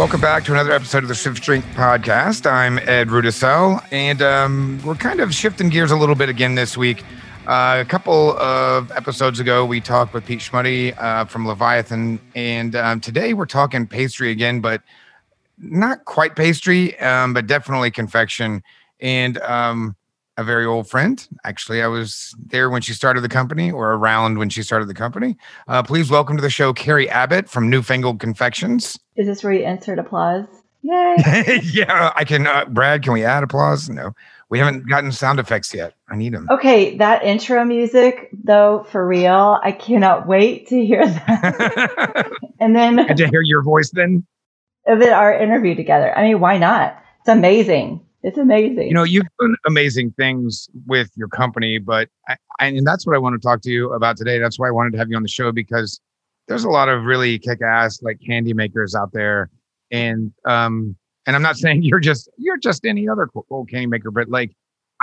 Welcome back to another episode of the Shift Drink Podcast. I'm Ed Rudisell, and um, we're kind of shifting gears a little bit again this week. Uh, a couple of episodes ago, we talked with Pete Schmuddy uh, from Leviathan, and um, today we're talking pastry again, but not quite pastry, um, but definitely confection. And um, a very old friend. Actually, I was there when she started the company or around when she started the company. Uh, please welcome to the show Carrie Abbott from Newfangled Confections. Is this where you insert applause? Yay. yeah, I can. Uh, Brad, can we add applause? No, we haven't gotten sound effects yet. I need them. Okay, that intro music, though, for real, I cannot wait to hear that. and then and to hear your voice then. Of it, our interview together. I mean, why not? It's amazing. It's amazing. You know, you've done amazing things with your company, but I, and that's what I want to talk to you about today. That's why I wanted to have you on the show because there's a lot of really kick-ass like candy makers out there, and um, and I'm not saying you're just you're just any other cool candy maker, but like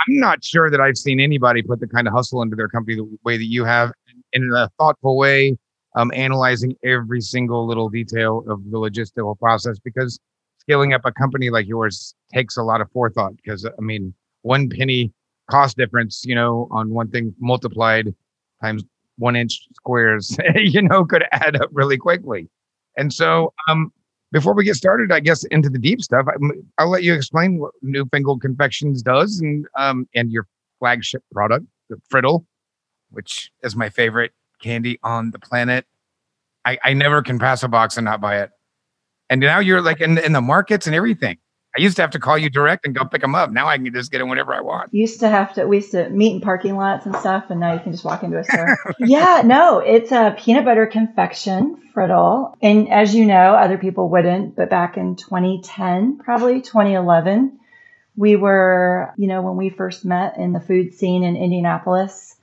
I'm not sure that I've seen anybody put the kind of hustle into their company the way that you have in a thoughtful way, um, analyzing every single little detail of the logistical process because scaling up a company like yours takes a lot of forethought because I mean, one penny cost difference, you know, on one thing multiplied times one inch squares, you know, could add up really quickly. And so, um, before we get started, I guess into the deep stuff, I, will let you explain what Newfangled Confections does and um, and your flagship product, the Frittle, which is my favorite candy on the planet. I, I never can pass a box and not buy it. And now you're like in, in the markets and everything. I used to have to call you direct and go pick them up. Now I can just get them whenever I want. Used to have to, we used to meet in parking lots and stuff, and now you can just walk into a store. yeah, no, it's a peanut butter confection frittle. And as you know, other people wouldn't, but back in 2010, probably 2011, we were, you know, when we first met in the food scene in Indianapolis,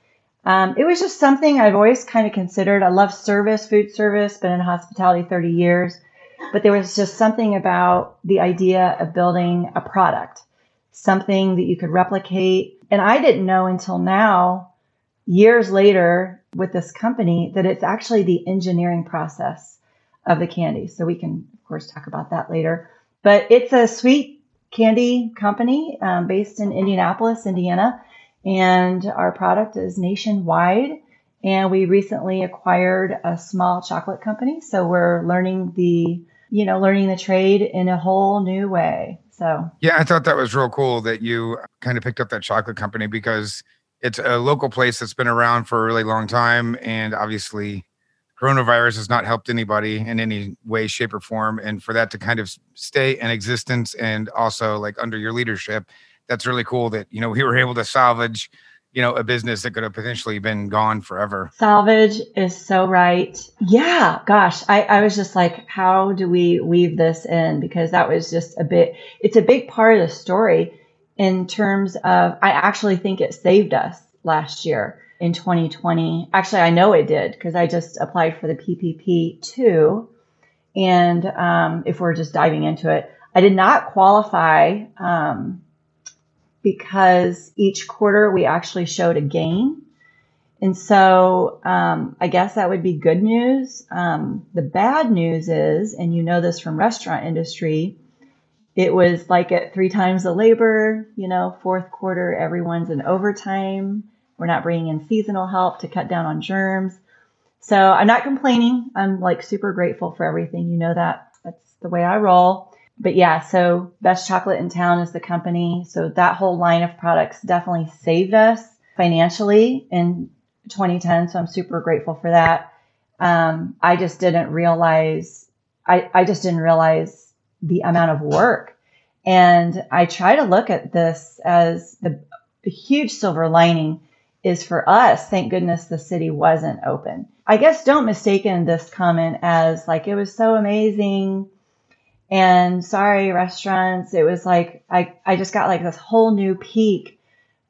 um, it was just something I've always kind of considered. I love service, food service, been in hospitality 30 years but there was just something about the idea of building a product, something that you could replicate. And I didn't know until now, years later with this company, that it's actually the engineering process of the candy. So we can, of course, talk about that later. But it's a sweet candy company um, based in Indianapolis, Indiana. And our product is nationwide. And we recently acquired a small chocolate company. So we're learning the, you know, learning the trade in a whole new way. So, yeah, I thought that was real cool that you kind of picked up that chocolate company because it's a local place that's been around for a really long time. And obviously, coronavirus has not helped anybody in any way, shape, or form. And for that to kind of stay in existence and also like under your leadership, that's really cool that, you know, we were able to salvage you know, a business that could have potentially been gone forever. Salvage is so right. Yeah, gosh, I, I was just like, how do we weave this in? Because that was just a bit, it's a big part of the story in terms of, I actually think it saved us last year in 2020. Actually, I know it did because I just applied for the PPP too. And um, if we're just diving into it, I did not qualify um, because each quarter we actually showed a gain. And so um, I guess that would be good news. Um, the bad news is, and you know this from restaurant industry, it was like at three times the labor, you know, fourth quarter, everyone's in overtime. We're not bringing in seasonal help to cut down on germs. So I'm not complaining. I'm like super grateful for everything. You know that. That's the way I roll but yeah, so Best Chocolate in Town is the company. So that whole line of products definitely saved us financially in 2010. So I'm super grateful for that. Um, I just didn't realize, I, I just didn't realize the amount of work. And I try to look at this as the, the huge silver lining is for us. Thank goodness the city wasn't open. I guess don't mistaken this comment as like it was so amazing and sorry, restaurants. It was like I, I just got like this whole new peek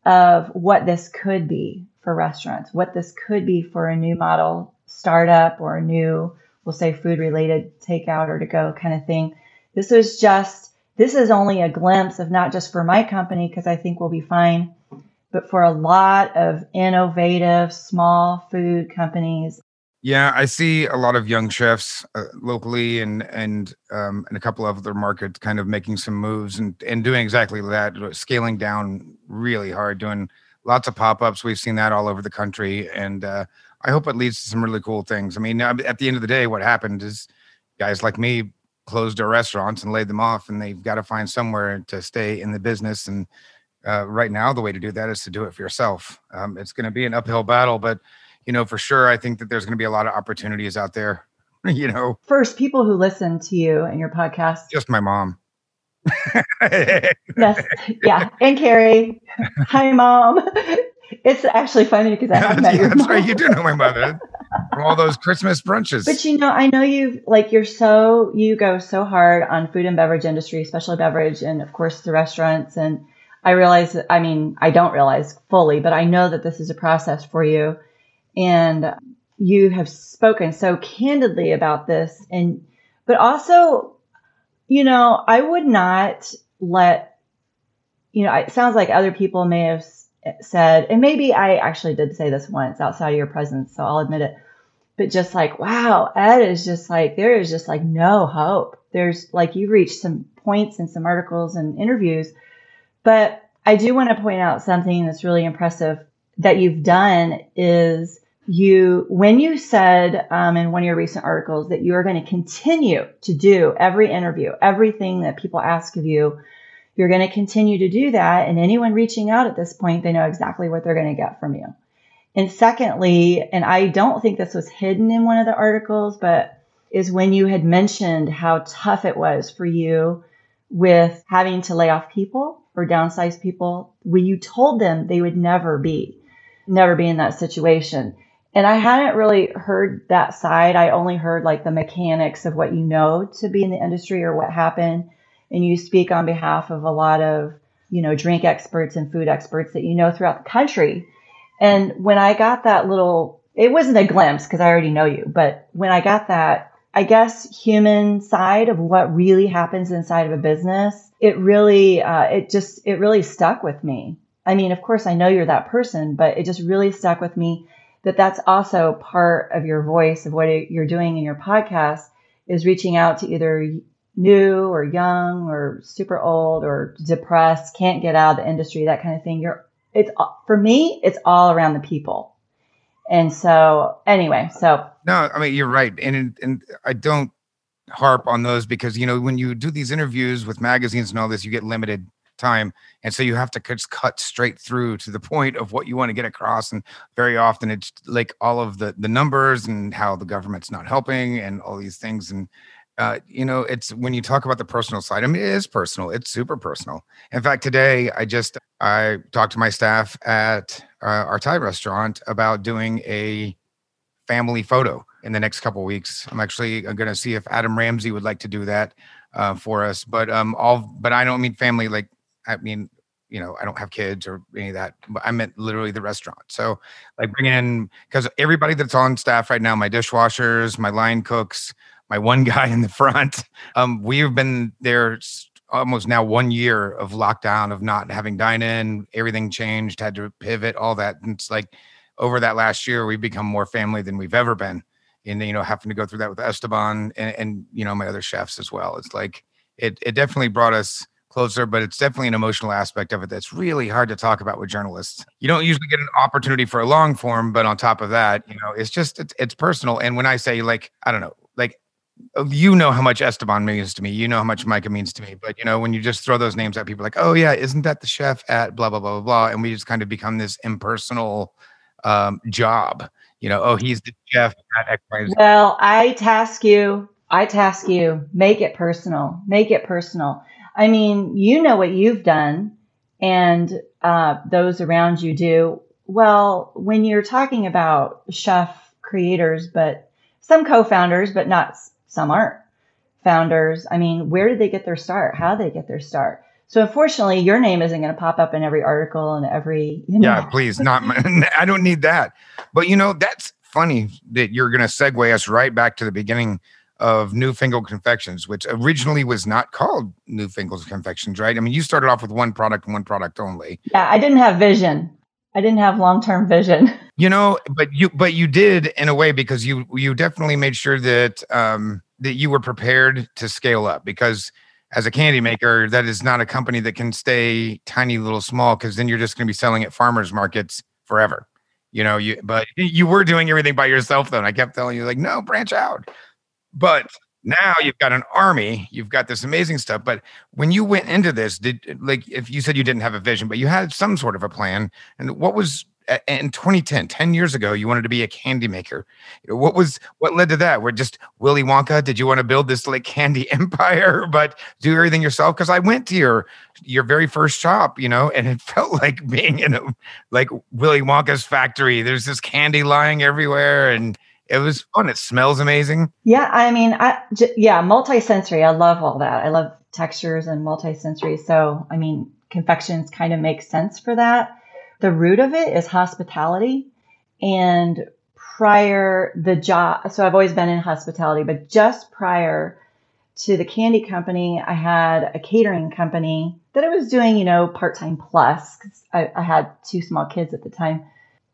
of what this could be for restaurants, what this could be for a new model startup or a new, we'll say food related takeout or to go kind of thing. This was just, this is only a glimpse of not just for my company, because I think we'll be fine, but for a lot of innovative small food companies Yeah, I see a lot of young chefs uh, locally and and um, and a couple of other markets kind of making some moves and and doing exactly that, scaling down really hard, doing lots of pop ups. We've seen that all over the country, and uh, I hope it leads to some really cool things. I mean, at the end of the day, what happened is guys like me closed their restaurants and laid them off, and they've got to find somewhere to stay in the business. And uh, right now, the way to do that is to do it for yourself. Um, it's going to be an uphill battle, but you know, for sure, I think that there's going to be a lot of opportunities out there. you know, first people who listen to you and your podcast, just my mom. yes, yeah, and Carrie. Hi, mom. It's actually funny because I have met yeah, your That's mom. right. You do know my mother from all those Christmas brunches. But you know, I know you like you're so you go so hard on food and beverage industry, especially beverage, and of course the restaurants. And I realize, that, I mean, I don't realize fully, but I know that this is a process for you and you have spoken so candidly about this. And but also you know i would not let you know it sounds like other people may have said and maybe i actually did say this once outside of your presence so i'll admit it. But just like wow ed is just like there is just like no hope. There's like you reached some points in some articles and interviews. But i do want to point out something that's really impressive that you've done is you when you said um, in one of your recent articles that you are going to continue to do every interview everything that people ask of you you're going to continue to do that and anyone reaching out at this point they know exactly what they're going to get from you. And secondly and i don't think this was hidden in one of the articles but is when you had mentioned how tough it was for you with having to lay off people or downsize people when you told them they would never be never be in that situation and I hadn't really heard that side. I only heard like the mechanics of what you know to be in the industry or what happened. And you speak on behalf of a lot of, you know, drink experts and food experts that you know throughout the country. And when I got that little, it wasn't a glimpse because I already know you, but when I got that, I guess, human side of what really happens inside of a business, it really, uh, it just, it really stuck with me. I mean, of course, I know you're that person, but it just really stuck with me that that's also part of your voice of what you're doing in your podcast is reaching out to either new or young or super old or depressed, can't get out of the industry, that kind of thing. You're it's for me, it's all around the people. And so anyway, so no, I mean you're right, and and I don't harp on those because you know when you do these interviews with magazines and all this, you get limited time and so you have to just cut straight through to the point of what you want to get across and very often it's like all of the the numbers and how the government's not helping and all these things and uh, you know it's when you talk about the personal side i mean it is personal it's super personal. In fact today i just i talked to my staff at uh, our thai restaurant about doing a family photo in the next couple weeks. I'm actually going to see if adam ramsey would like to do that uh, for us but um all but i don't mean family like I mean, you know, I don't have kids or any of that. But I meant literally the restaurant. So like bring in because everybody that's on staff right now, my dishwashers, my line cooks, my one guy in the front, um, we've been there almost now one year of lockdown of not having dine in, everything changed, had to pivot, all that. And it's like over that last year, we've become more family than we've ever been. And you know, having to go through that with Esteban and, and you know, my other chefs as well. It's like it it definitely brought us closer, but it's definitely an emotional aspect of it that's really hard to talk about with journalists. You don't usually get an opportunity for a long form, but on top of that, you know, it's just it's, it's personal. And when I say like, I don't know, like uh, you know how much Esteban means to me, you know how much Micah means to me, but you know when you just throw those names at people, like, oh yeah, isn't that the chef at blah blah blah blah blah, and we just kind of become this impersonal um, job. You know, oh he's the chef at X Y Z. Well, I task you. I task you. Make it personal. Make it personal I mean, you know what you've done, and uh, those around you do. Well, when you're talking about chef creators, but some co-founders, but not some aren't founders. I mean, where did they get their start? How did they get their start? So unfortunately, your name isn't going to pop up in every article and every. You know. Yeah, please, not. My, I don't need that. But you know, that's funny that you're going to segue us right back to the beginning of Newfangled Confections, which originally was not called Newfangled Confections, right? I mean, you started off with one product and one product only. Yeah, I didn't have vision. I didn't have long term vision. You know, but you but you did in a way because you you definitely made sure that um that you were prepared to scale up because as a candy maker, that is not a company that can stay tiny little small because then you're just going to be selling at farmers markets forever. You know, you but you were doing everything by yourself though. And I kept telling you, like, no, branch out. But now you've got an army, you've got this amazing stuff. But when you went into this, did like if you said you didn't have a vision, but you had some sort of a plan, and what was in 2010 10 years ago you wanted to be a candy maker. What was what led to that? Were just willy wonka did you want to build this like candy empire but do everything yourself? Because i went to your your very first shop you know and it felt like being in a like willy wonka's factory. There's this candy lying everywhere and it was fun. It smells amazing. Yeah i mean i j- yeah multi-sensory. I love all that. I love textures and multi-sensory. So i mean confections kind of make sense for that. The root of it is hospitality. And prior the job, so I've always been in hospitality, but just prior to the candy company, I had a catering company that I was doing, you know, part time plus because I, I had two small kids at the time.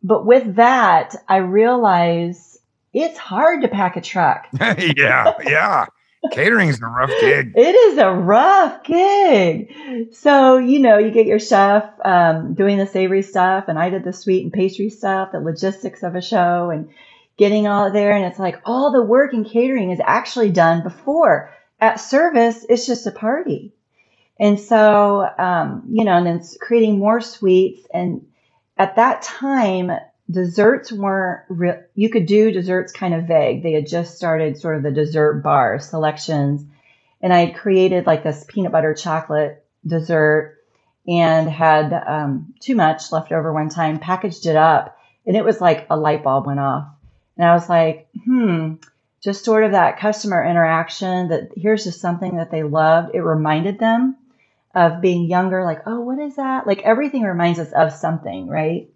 But with that, I realized it's hard to pack a truck. yeah, yeah. Catering is a rough gig. It is a rough gig. So, you know, you get your chef um, doing the savory stuff, and I did the sweet and pastry stuff, the logistics of a show, and getting all there. And it's like all the work in catering is actually done before. At service, it's just a party. And so, um, you know, and then creating more sweets. And at that time, desserts weren't real. You could do desserts kind of vague. They had just started sort of the dessert bar selections. And I had created like this peanut butter chocolate dessert and had um, too much left over one time, packaged it up, and it was like a light bulb went off. And I was like, hmm, just sort of that customer interaction that here's just something that they loved. It reminded them of being younger, like, oh, what is that? Like everything reminds us of something, right?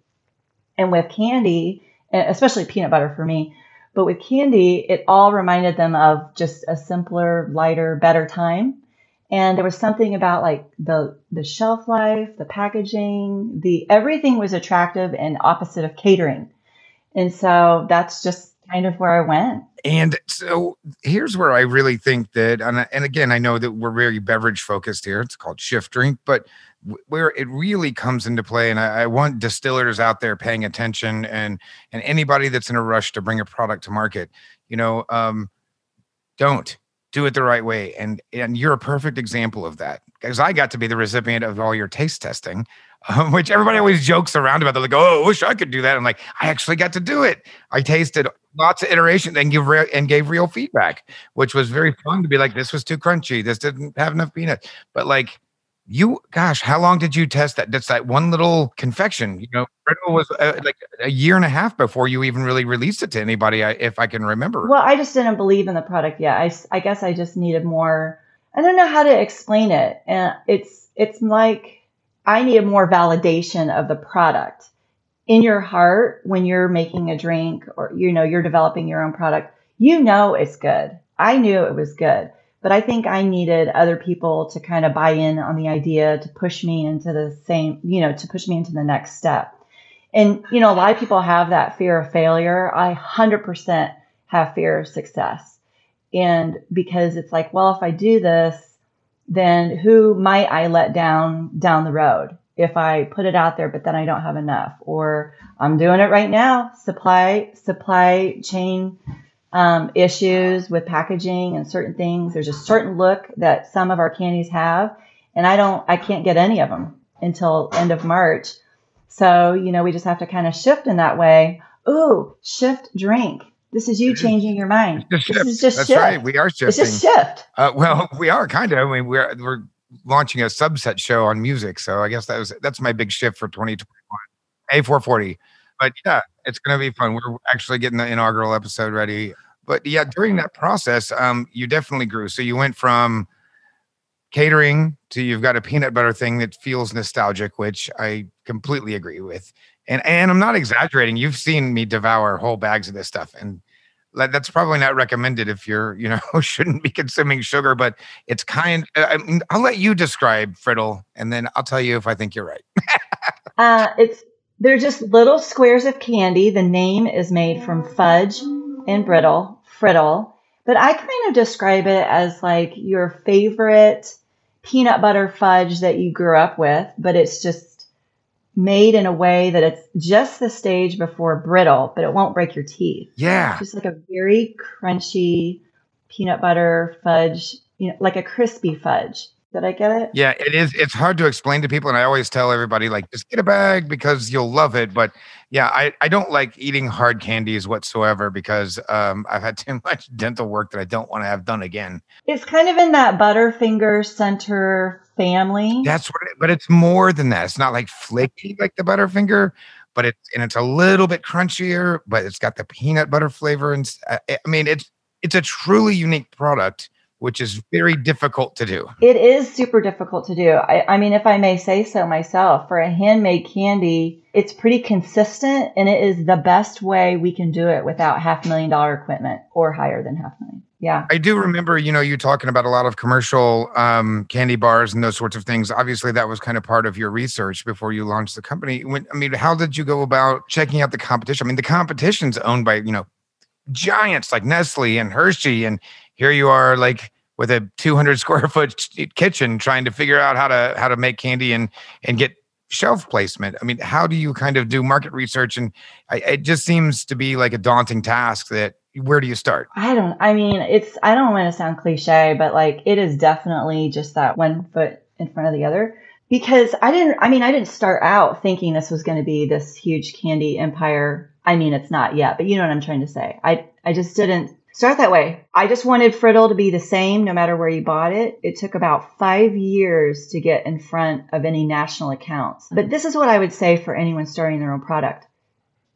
And with candy, especially peanut butter for me, but with candy, it all reminded them of just a simpler, lighter, better time. And there was something about like the the shelf life, the packaging, the everything was attractive and opposite of catering. And so that's just kind of where I went. And so here's where I really think that, and, and again, I know that we're very beverage focused here. It's called Shift Drink, but where it really comes into play and I, I, want distillers out there paying attention and and anybody that's in a rush to bring a product to market you know um, don't do it the right way and and you're a perfect example of that because i got to be the recipient of all your taste testing um, which everybody always jokes around about they're like oh i wish i could do that i'm like i actually got to do it. I tasted lots of iterations and give re- and gave real feedback which was very fun to be like this was too crunchy. This didn't have enough peanut but like you gosh how long did you test that that's that one little confection? You know Frittle was uh, like a year and a half before you even really released it to anybody if i can remember. Well i just didn't believe in the product yet. I, I guess i just needed more i don't know how to explain it and it's it's like i needed more validation of the product. In your heart when you're making a drink or you know you're developing your own product you know it's good. I knew it was good but I think I needed other people to kind of buy in on the idea to push me into the same, you know, to push me into the next step. And, you know, a lot of people have that fear of failure. I 100% have fear of success. And because it's like, well, if I do this, then who might I let down down the road if I put it out there, but then I don't have enough? Or I'm doing it right now, supply, supply chain um, issues with packaging and certain things. There's a certain look that some of our candies have, and I don't, I can't get any of them until end of March. So you know, we just have to kind of shift in that way. Ooh, shift drink. This is you changing your mind. This is just That's shift. right. We are shifting. It's just shift. Uh, well, we are kind of. I mean, we're we're launching a subset show on music, so I guess that was that's my big shift for 2021. A440 but yeah, it's going to be fun. We're actually getting the inaugural episode ready. But yeah, during that process, um, you definitely grew. So you went from catering to you've got a peanut butter thing that feels nostalgic, which I completely agree with. And and I'm not exaggerating. You've seen me devour whole bags of this stuff, and that's probably not recommended if you're you know shouldn't be consuming sugar. But it's kind. I mean, I'll let you describe Frittle, and then I'll tell you if I think you're right. uh, it's They're just little squares of candy. The name is made from fudge and brittle, frittle. But I kind of describe it as like your favorite peanut butter fudge that you grew up with, but it's just made in a way that it's just the stage before brittle, but it won't break your teeth. Yeah. Just like a very crunchy peanut butter fudge, you know, like a crispy fudge. Did I get it? Yeah, it is. It's hard to explain to people, and I always tell everybody like, just get a bag because you'll love it. But yeah, I I don't like eating hard candies whatsoever because um, I've had too much dental work that I don't want to have done again. It's kind of in that Butterfinger center family. That's what. It, but it's more than that. It's not like flaky like the Butterfinger, but it's and it's a little bit crunchier. But it's got the peanut butter flavor, and I mean, it's it's a truly unique product which is very difficult to do. It is super difficult to do. I, I, mean, if I may say so myself, for a handmade candy, it's pretty consistent and it is the best way we can do it without half million dollar equipment or higher than half million. Yeah. I do remember, you know, you talking about a lot of commercial um, candy bars and those sorts of things. Obviously, that was kind of part of your research before you launched the company. When, I mean, how did you go about checking out the competition? I mean, the competition's owned by, you know, giants like Nestle and Hershey and here you are like with a 200 square foot kitchen trying to figure out how to how to make candy and and get shelf placement. I mean how do you kind of do market research? And I, it just seems to be like a daunting task that where do you start? I don't i mean it's i don't want to sound cliche but like it is definitely just that one foot in front of the other. Because i didn't i mean i didn't start out thinking this was going to be this huge candy empire. I mean it's not yet but you know what i'm trying to say. I i just didn't start that way. I just wanted Frittle to be the same no matter where you bought it. It took about five years to get in front of any national accounts. But this is what I would say for anyone starting their own product.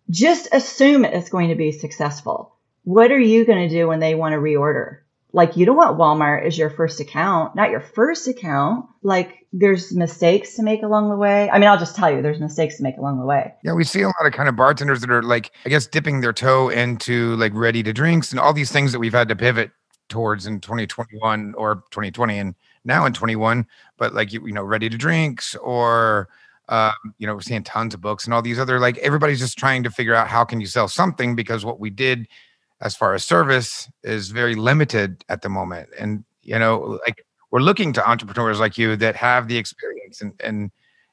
Just assume it's going to be successful. What are you going to do when they want to reorder? Like you don't want Walmart as your first account, not your first account. Like there's mistakes to make along the way. I mean, I'll just tell you, there's mistakes to make along the way. Yeah, we see a lot of kind of bartenders that are like, I guess, dipping their toe into like ready to drinks and all these things that we've had to pivot towards in 2021 or 2020 and now in 21. But like you, you know, ready to drinks or um, you know, we're seeing tons of books and all these other like everybody's just trying to figure out how can you sell something because what we did as far as service is very limited at the moment. And, you know, like we're looking to entrepreneurs like you that have the experience and, and,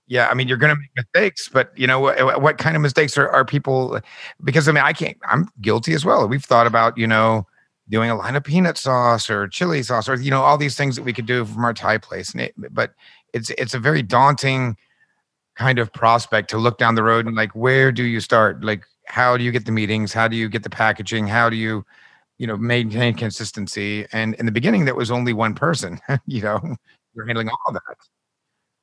yeah, I mean, you're going to make mistakes, but you know what? What kind of mistakes are, are people? Because I mean, I can't. I'm guilty as well. We've thought about you know doing a line of peanut sauce or chili sauce or you know all these things that we could do from our Thai place. It, but it's it's a very daunting kind of prospect to look down the road and like where do you start? Like how do you get the meetings? How do you get the packaging? How do you you know maintain consistency? And in the beginning that was only one person you know you're handling all that.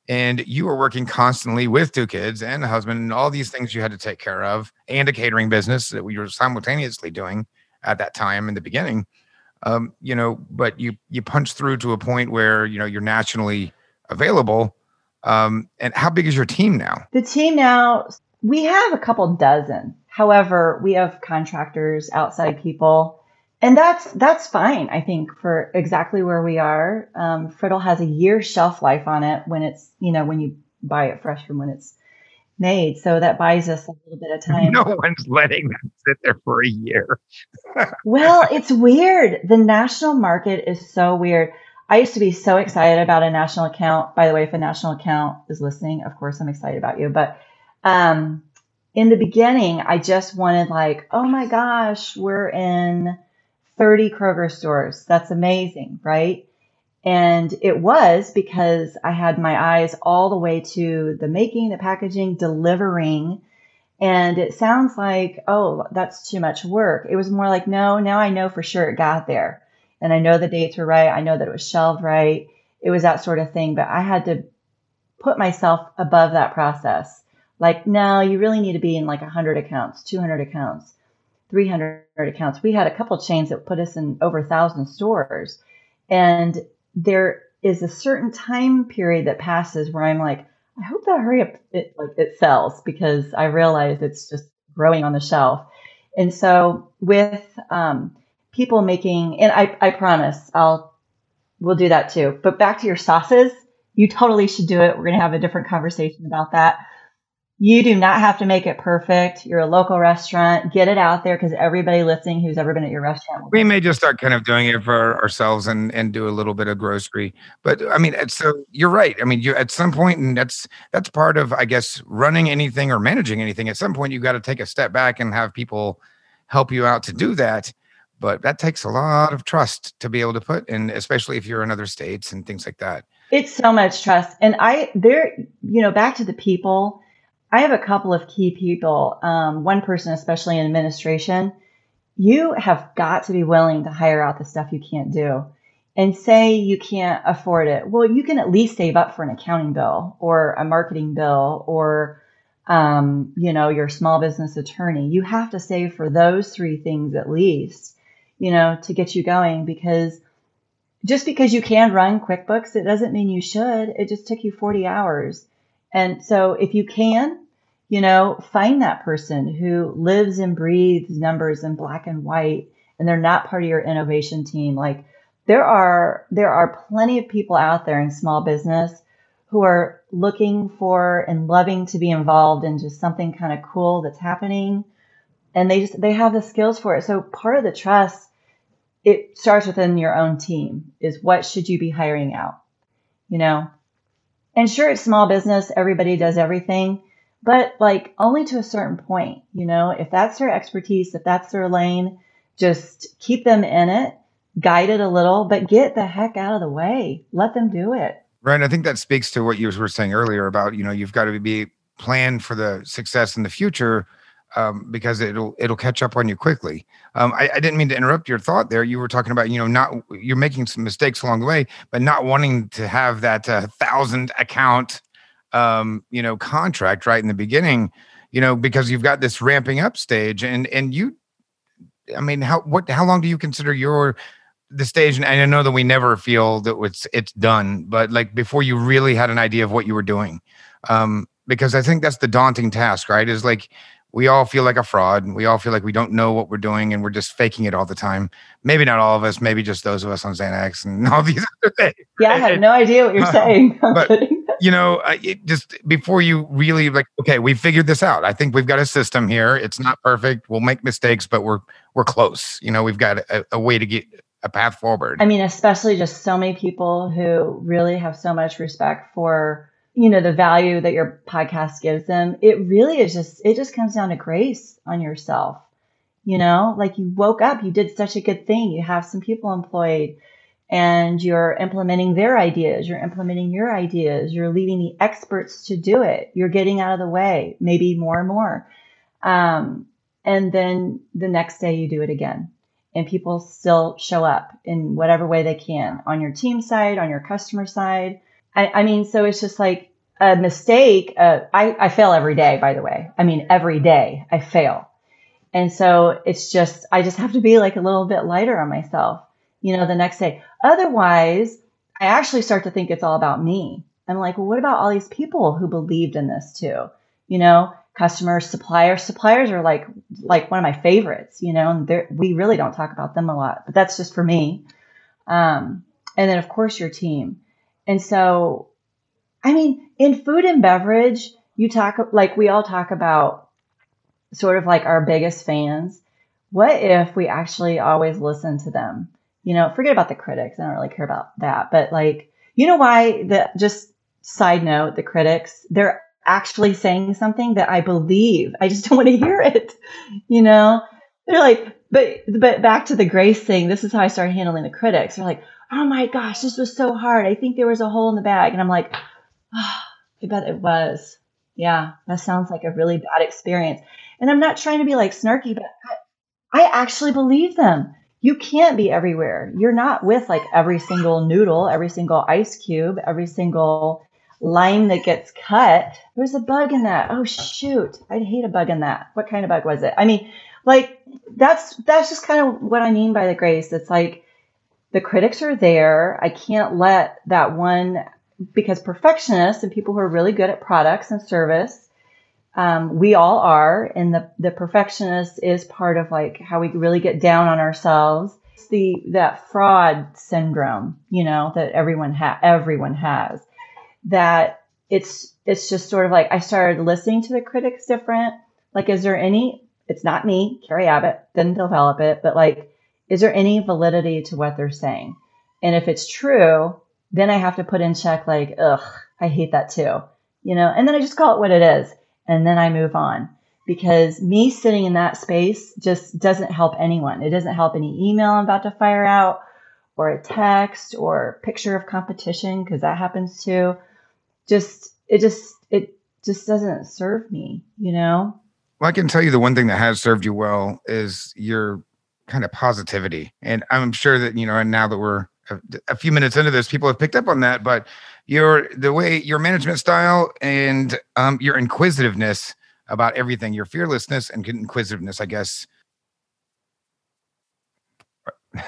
And you were working constantly with two kids and a husband and all these things you had to take care of and a catering business that we were simultaneously doing at that time in the beginning. Um, you know but you you punch through to a point where you know you're nationally available. Um, and how big is your team now? The team now we have a couple dozen However, we have contractors, outside people, and that's that's fine. I think for exactly where we are, um, Frittle has a year shelf life on it when it's you know when you buy it fresh from when it's made. So that buys us a little bit of time. No one's letting that sit there for a year. well, it's weird. The national market is so weird. I used to be so excited about a national account. By the way, if a national account is listening, of course I'm excited about you. But um, in the beginning, I just wanted like, oh my gosh, we're in 30 Kroger stores. That's amazing, right? And it was because I had my eyes all the way to the making, the packaging, delivering. And it sounds like, oh, that's too much work. It was more like, no, now I know for sure it got there. And I know the dates were right. I know that it was shelved right. It was that sort of thing. But I had to put myself above that process like, no, you really need to be in like 100 accounts, 200 accounts, 300 accounts. We had a couple chains that put us in over thousand stores. And there is a certain time period that passes where I'm like, I hope that hurry up it like it sells because I realize it's just growing on the shelf. And so with um, people making, and I, I promise I'll we'll do that too. But back to your sauces, you totally should do it. We're gonna have a different conversation about that You do not have to make it perfect. You're a local restaurant. Get it out there because everybody listening who's ever been at your restaurant. We may just start kind of doing it for ourselves and and do a little bit of grocery. But I mean, so you're right. I mean, you at some point, and that's that's part of I guess running anything or managing anything. At some point, you've got to take a step back and have people help you out to do that. But that takes a lot of trust to be able to put, and especially if you're in other states and things like that. It's so much trust, and I there, you know, back to the people I have a couple of key people, um, one person, especially in administration. You have got to be willing to hire out the stuff you can't do and say you can't afford it. Well, you can at least save up for an accounting bill or a marketing bill or, um, you know, your small business attorney. You have to save for those three things at least, you know, to get you going because just because you can run QuickBooks, it doesn't mean you should. It just took you 40 hours. And so if you can, you know, find that person who lives and breathes numbers in black and white and they're not part of your innovation team. Like there are there are plenty of people out there in small business who are looking for and loving to be involved in just something kind of cool that's happening and they just they have the skills for it. So part of the trust it starts within your own team is what should you be hiring out? You know, and sure, it's small business, everybody does everything, but like only to a certain point, you know, if that's their expertise, if that's their lane, just keep them in it, guide it a little, but get the heck out of the way. Let them do it. Right. I think that speaks to what you were saying earlier about, you know, you've got to be planned for the success in the future um, because it'll it'll catch up on you quickly. Um, I, I, didn't mean to interrupt your thought there. You were talking about you know not you're making some mistakes along the way, but not wanting to have that uh, thousand account um, you know contract right in the beginning. You know because you've got this ramping up stage, and and you, I mean how what how long do you consider your the stage? And I know that we never feel that it's it's done, but like before you really had an idea of what you were doing. Um, because I think that's the daunting task, right? Is like we all feel like a fraud. We all feel like we don't know what we're doing and we're just faking it all the time. Maybe not all of us, maybe just those of us on Xanax and all these other things. Yeah, I have no idea what you're uh, saying. but, you know, it just before you really like, okay, we figured this out. I think we've got a system here. It's not perfect. We'll make mistakes, but we're we're close. You know, we've got a, a way to get a path forward. I mean, especially just so many people who really have so much respect for you know the value that your podcast gives them it really is just it just comes down to grace on yourself. You know like you woke up you did such a good thing. You have some people employed and you're implementing their ideas you're implementing your ideas you're leaving the experts to do it. You're getting out of the way maybe more and more. Um, and then the next day you do it again. And people still show up in whatever way they can on your team side on your customer side I, I mean, so it's just like a mistake. Uh, I, I fail every day, by the way. I mean, every day I fail. And so it's just, I just have to be like a little bit lighter on myself, you know, the next day. Otherwise, I actually start to think it's all about me. I'm like, well, what about all these people who believed in this too? You know, customers, suppliers. Suppliers are like like one of my favorites. You know, and we really don't talk about them a lot, but that's just for me. Um, and then of course your team. And so, I mean, in food and beverage, you talk like we all talk about sort of like our biggest fans. What if we actually always listen to them? You know, forget about the critics. I don't really care about that. But like, you know why the just side note, the critics, they're actually saying something that I believe. I just don't want to hear it. You know, they're like, but but back to the grace thing. This is how I started handling the critics. They're like, oh my gosh, this was so hard. I think there was a hole in the bag. And I'm like, oh, I bet it was. Yeah, that sounds like a really bad experience. And I'm not trying to be like snarky, but I, I actually believe them. You can't be everywhere. You're not with like every single noodle, every single ice cube, every single lime that gets cut. There's a bug in that. Oh shoot, I'd hate a bug in that. What kind of bug was it? I mean, like that's that's just kind of what I mean by the grace. It's like the critics are there. I can't let that one because perfectionists and people who are really good at products and service, um, we all are, and the the perfectionist is part of like how we really get down on ourselves. It's the that fraud syndrome, you know, that everyone ha- everyone has. That it's it's just sort of like I started listening to the critics different. Like, is there any, it's not me, Carrie Abbott didn't develop it, but like, is there any validity to what they're saying? And if it's true, then I have to put in check, like, ugh, I hate that too, you know, and then I just call it what it is. And then I move on because me sitting in that space just doesn't help anyone. It doesn't help any email I'm about to fire out or a text or picture of competition because that happens too. Just it just it just doesn't serve me, you know. Well, I can tell you the one thing that has served you well is your kind of positivity, and I'm sure that you know. And now that we're a, few minutes into this, people have picked up on that. But your the way your management style and um, your inquisitiveness about everything, your fearlessness and inquisitiveness, I guess.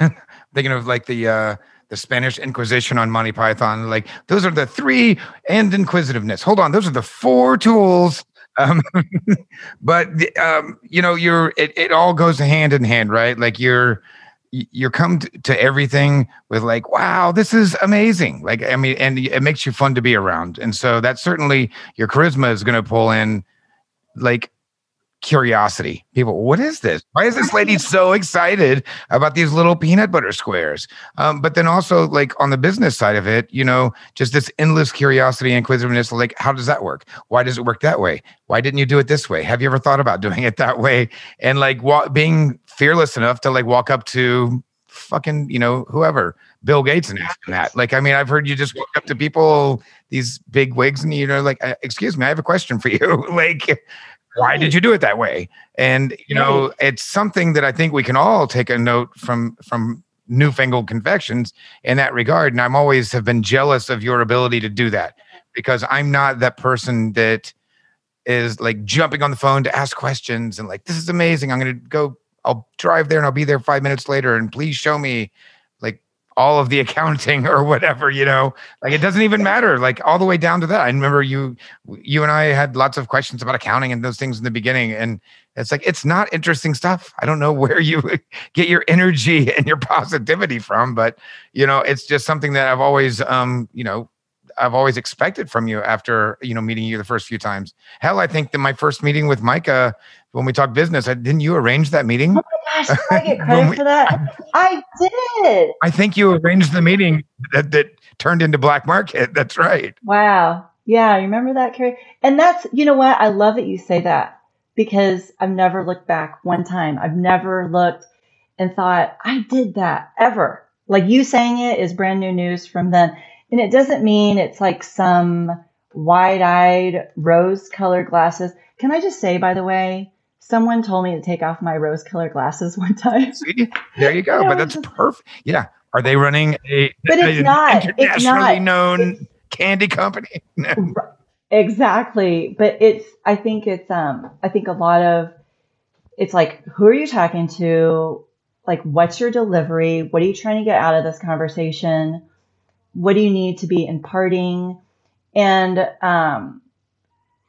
Thinking of like the uh, the Spanish Inquisition on Monty Python. Like those are the three and inquisitiveness. Hold on, those are the four tools. Um, but um, you know, you're it, it all goes hand in hand, right? Like you're you're come to everything with like wow this is amazing like i mean and it makes you fun to be around and so that certainly your charisma is going to pull in like curiosity. People, what is this? Why is this lady so excited about these little peanut butter squares? Um, but then also, like on the business side of it, you know, just this endless curiosity and inquisitiveness. Like, how does that work? Why does it work that way? Why didn't you do it this way? Have you ever thought about doing it that way? And like wa- being fearless enough to like walk up to fucking, you know, whoever, Bill Gates and asking that. Like, I mean, I've heard you just walk up to people, these big wigs, and you know, like, uh, excuse me, I have a question for you. like, why did you do it that way? And you know it's something that i think we can all take a note from from newfangled confections in that regard. And i'm always have been jealous of your ability to do that because i'm not that person that is like jumping on the phone to ask questions and like this is amazing. I'm going to go i'll drive there and i'll be there five minutes later and please show me all of the accounting or whatever you know? Like it doesn't even matter like all the way down to that. I remember you you and i had lots of questions about accounting and those things in the beginning and it's like it's not interesting stuff. I don't know where you get your energy and your positivity from but you know it's just something that i've always um you know I've always expected from you after you know meeting you the first few times. Hell, I think that my first meeting with Micah when we talked business, I, didn't you arrange that meeting? Oh gosh, I get credit we, for that? I did. I think you arranged the meeting that, that turned into Black Market. That's right. Wow. Yeah, you remember that, Carrie? And that's, you know what? I love that you say that because I've never looked back one time. I've never looked and thought, I did that ever. Like you saying it is brand new news from then. And it doesn't mean it's like some wide eyed, rose colored glasses. Can I just say, by the way, Someone told me to take off my rose colored glasses one time. See, there you go. but that's just, perfect. Yeah. Are they running a, but it's not, internationally it's not. known candy company? exactly. But it's, I think it's, um, I think a lot of, it's like, who are you talking to? Like, what's your delivery? What are you trying to get out of this conversation? What do you need to be imparting? And, um,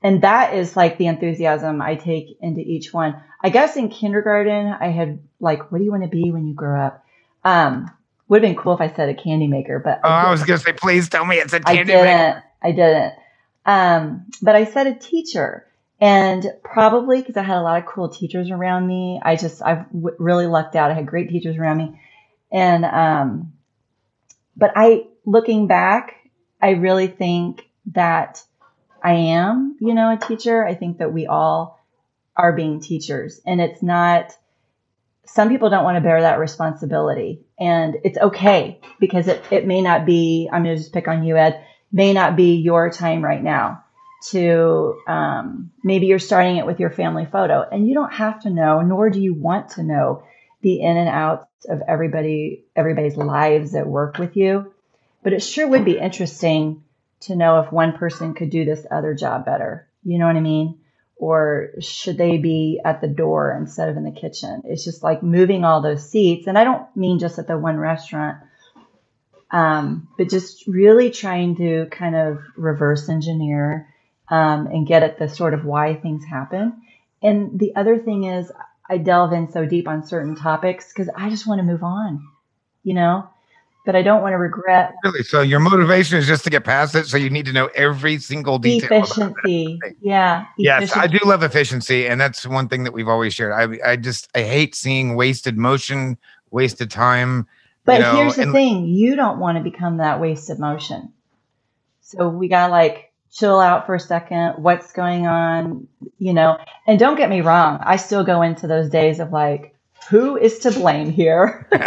and that is like the enthusiasm I take into each one. I guess in kindergarten, I had like, what do you want to be when you grow up? Um, would have been cool if I said a candy maker, but oh, I, I was gonna say, please tell me it's a candy I didn't, maker. I didn't. Um, but I said a teacher, and probably because I had a lot of cool teachers around me, I just I w- really lucked out. I had great teachers around me, and um, but I looking back, I really think that I am, you know, a teacher. I think that we all are being teachers and it's not some people don't want to bear that responsibility and it's okay because it, it may not be i'm going to just pick on you ed may not be your time right now to um, maybe you're starting it with your family photo and you don't have to know nor do you want to know the in and outs of everybody everybody's lives that work with you but it sure would be interesting to know if one person could do this other job better. You know what I mean? Or should they be at the door instead of in the kitchen? It's just like moving all those seats. And I don't mean just at the one restaurant, um, but just really trying to kind of reverse engineer um, and get at the sort of why things happen. And the other thing is, I delve in so deep on certain topics because I just want to move on, you know? But I don't want to regret. Really? So your motivation is just to get past it. So you need to know every single detail. Efficiency. Yeah. Yes, efficiency. I do love efficiency, and that's one thing that we've always shared. I I just I hate seeing wasted motion, wasted time. But you know, here's the and- thing you don't want to become that wasted motion. So we got to like chill out for a second. What's going on? You know, and don't get me wrong, I still go into those days of like, who is to blame here?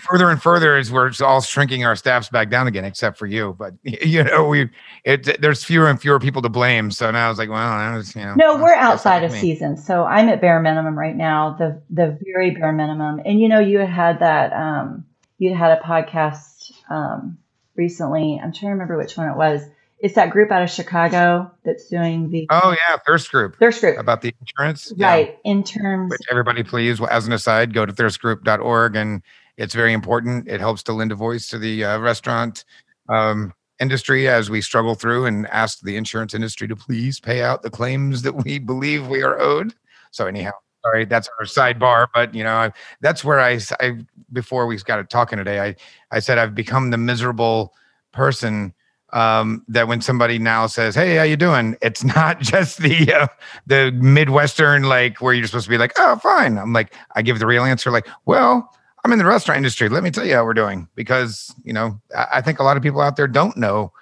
further and further as we're all shrinking our staffs back down again, except for you. But you know, we it there's fewer and fewer people to blame. So now I was like, well, I was you know. No, we're outside of me. season. So I'm at bare minimum right now, the the very bare minimum. And you know, you had that um you had a podcast um recently. I'm trying to remember which one it was. It's that group out of Chicago that's doing the Oh yeah, Thirst Group Thirst group. about the insurance. Yeah. Right. In terms Which everybody, please, as an aside, go to thirstgroup.org, and it's very important. It helps to lend a voice to the uh, restaurant um, industry as we struggle through and ask the insurance industry to please pay out the claims that we believe we are owed. So anyhow, sorry, that's our sidebar, but you know, I, that's where I, I before we got talking today, I, I said I've become the miserable person um, that when somebody now says, "Hey, how you doing?" It's not just the uh, the midwestern like where you're supposed to be like, "Oh, fine." I'm like, I give the real answer, like, "Well, I'm in the restaurant industry. Let me tell you how we're doing," because you know, I, I think a lot of people out there don't know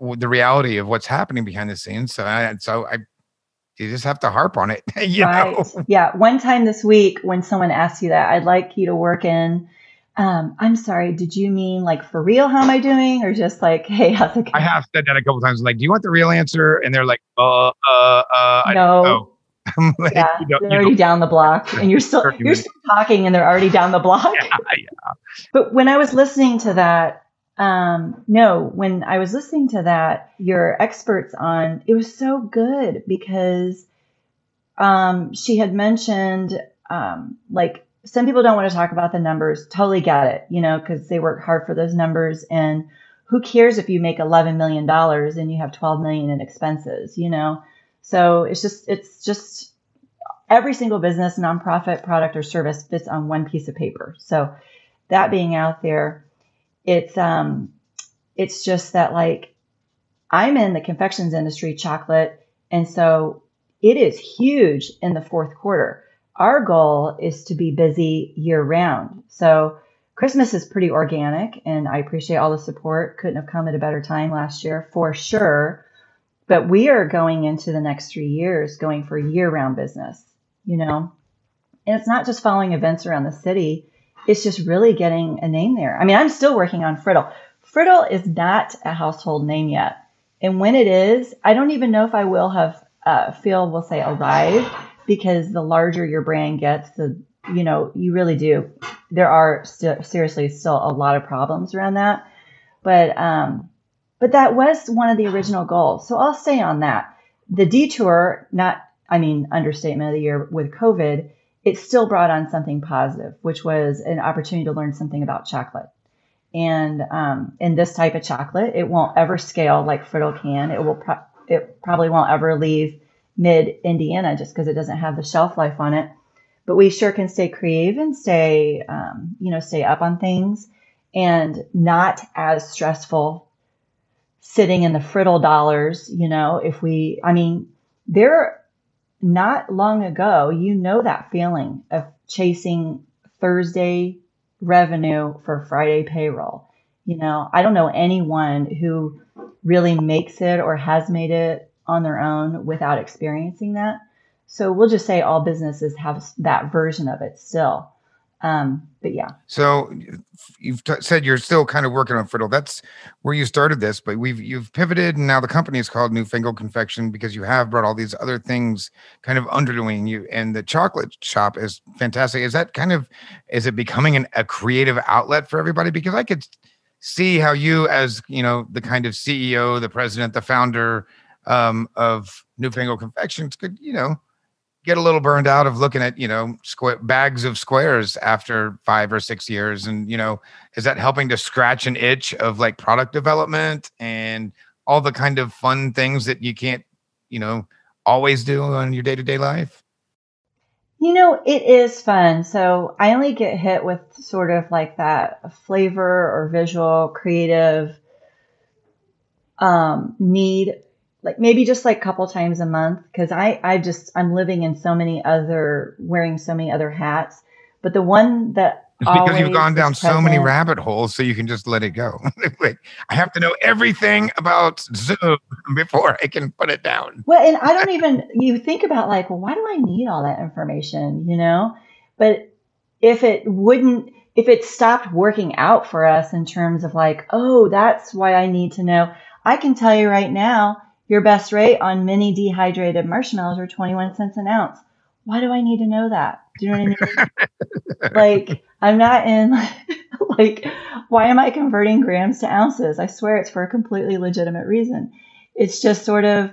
the reality of what's happening behind the scenes. So, I, so I, you just have to harp on it, you right. know. Yeah. One time this week when someone asked you that, I'd like you to work in um, I'm sorry, did you mean like for real how am I doing? Or just like, hey, how's it going? I have said that a couple times. Like, do you want the real answer? And they're like, uh, uh, uh, I No. don't know. Like, yeah, they're already down the block, and you're still you're still talking, and they're already down the block. yeah, yeah. But when I was listening to that, um, no, when I was listening to that, your experts on it was so good because um, she had mentioned um, like some people don't want to talk about the numbers. Totally get it, you know, because they work hard for those numbers. And who cares if you make eleven million dollars and you have twelve million in expenses, you know? So it's just it's just every single business, nonprofit, product or service fits on one piece of paper. So that being out there, it's um it's just that like I'm in the confections industry, chocolate, and so it is huge in the fourth quarter. Our goal is to be busy year round. So Christmas is pretty organic, and I appreciate all the support. Couldn't have come at a better time last year for sure. But we are going into the next three years going for year round business, you know? And it's not just following events around the city, it's just really getting a name there. I mean, I'm still working on Frittle. Frittle is not a household name yet. And when it is, I don't even know if I will have uh, feel will say arrived because the larger your brand gets, the you know you really do. There are st- seriously still a lot of problems around that, but um, but that was one of the original goals. So I'll stay on that. The detour, not I mean understatement of the year with COVID, it still brought on something positive, which was an opportunity to learn something about chocolate. And um, in this type of chocolate, it won't ever scale like Frittle can. It will pro- it probably won't ever leave mid Indiana just because it doesn't have the shelf life on it. But we sure can stay creative and stay, um, you know, stay up on things and not as stressful sitting in the Frittle dollars. You know, if we, I mean, there not long ago, you know that feeling of chasing Thursday revenue for Friday payroll. You know, I don't know anyone who really makes it or has made it on their own without experiencing that. So we'll just say all businesses have that version of it still. Um, but yeah, So you've t- said you're still kind of working on Frittle. That's where you started this, but we've you've pivoted, and now the company is called Newfangled Confection because you have brought all these other things kind of underdoing you. And the chocolate shop is fantastic. Is that kind of is it becoming an, a creative outlet for everybody? Because I could see how you, as you know, the kind of CEO, the president, the founder um, of Newfangled Confections, could you know get a little burned out of looking at you know square bags of squares after five or six years and you know is that helping to scratch an itch of like product development and all the kind of fun things that you can't you know always do on your day-to-day life You know, it is fun. So I only get hit with sort of like that flavor or visual creative um, need, like maybe just like a couple times a month. Cause I, I just, I'm living in so many other, wearing so many other hats. But the one that it's because you've gone down so many rabbit holes, so you can just let it go. like, I have to know everything about Zoom before I can put it down. Well, and I don't even, you think about like, well, why do I need all that information, you know? But if it wouldn't, if it stopped working out for us in terms of like, oh, that's why I need to know, I can tell you right now, your best rate on mini dehydrated marshmallows are 21 cents an ounce. Why do I need to know that? Do you know what I mean? like, I'm not in like, why am I converting grams to ounces? I swear it's for a completely legitimate reason. It's just sort of,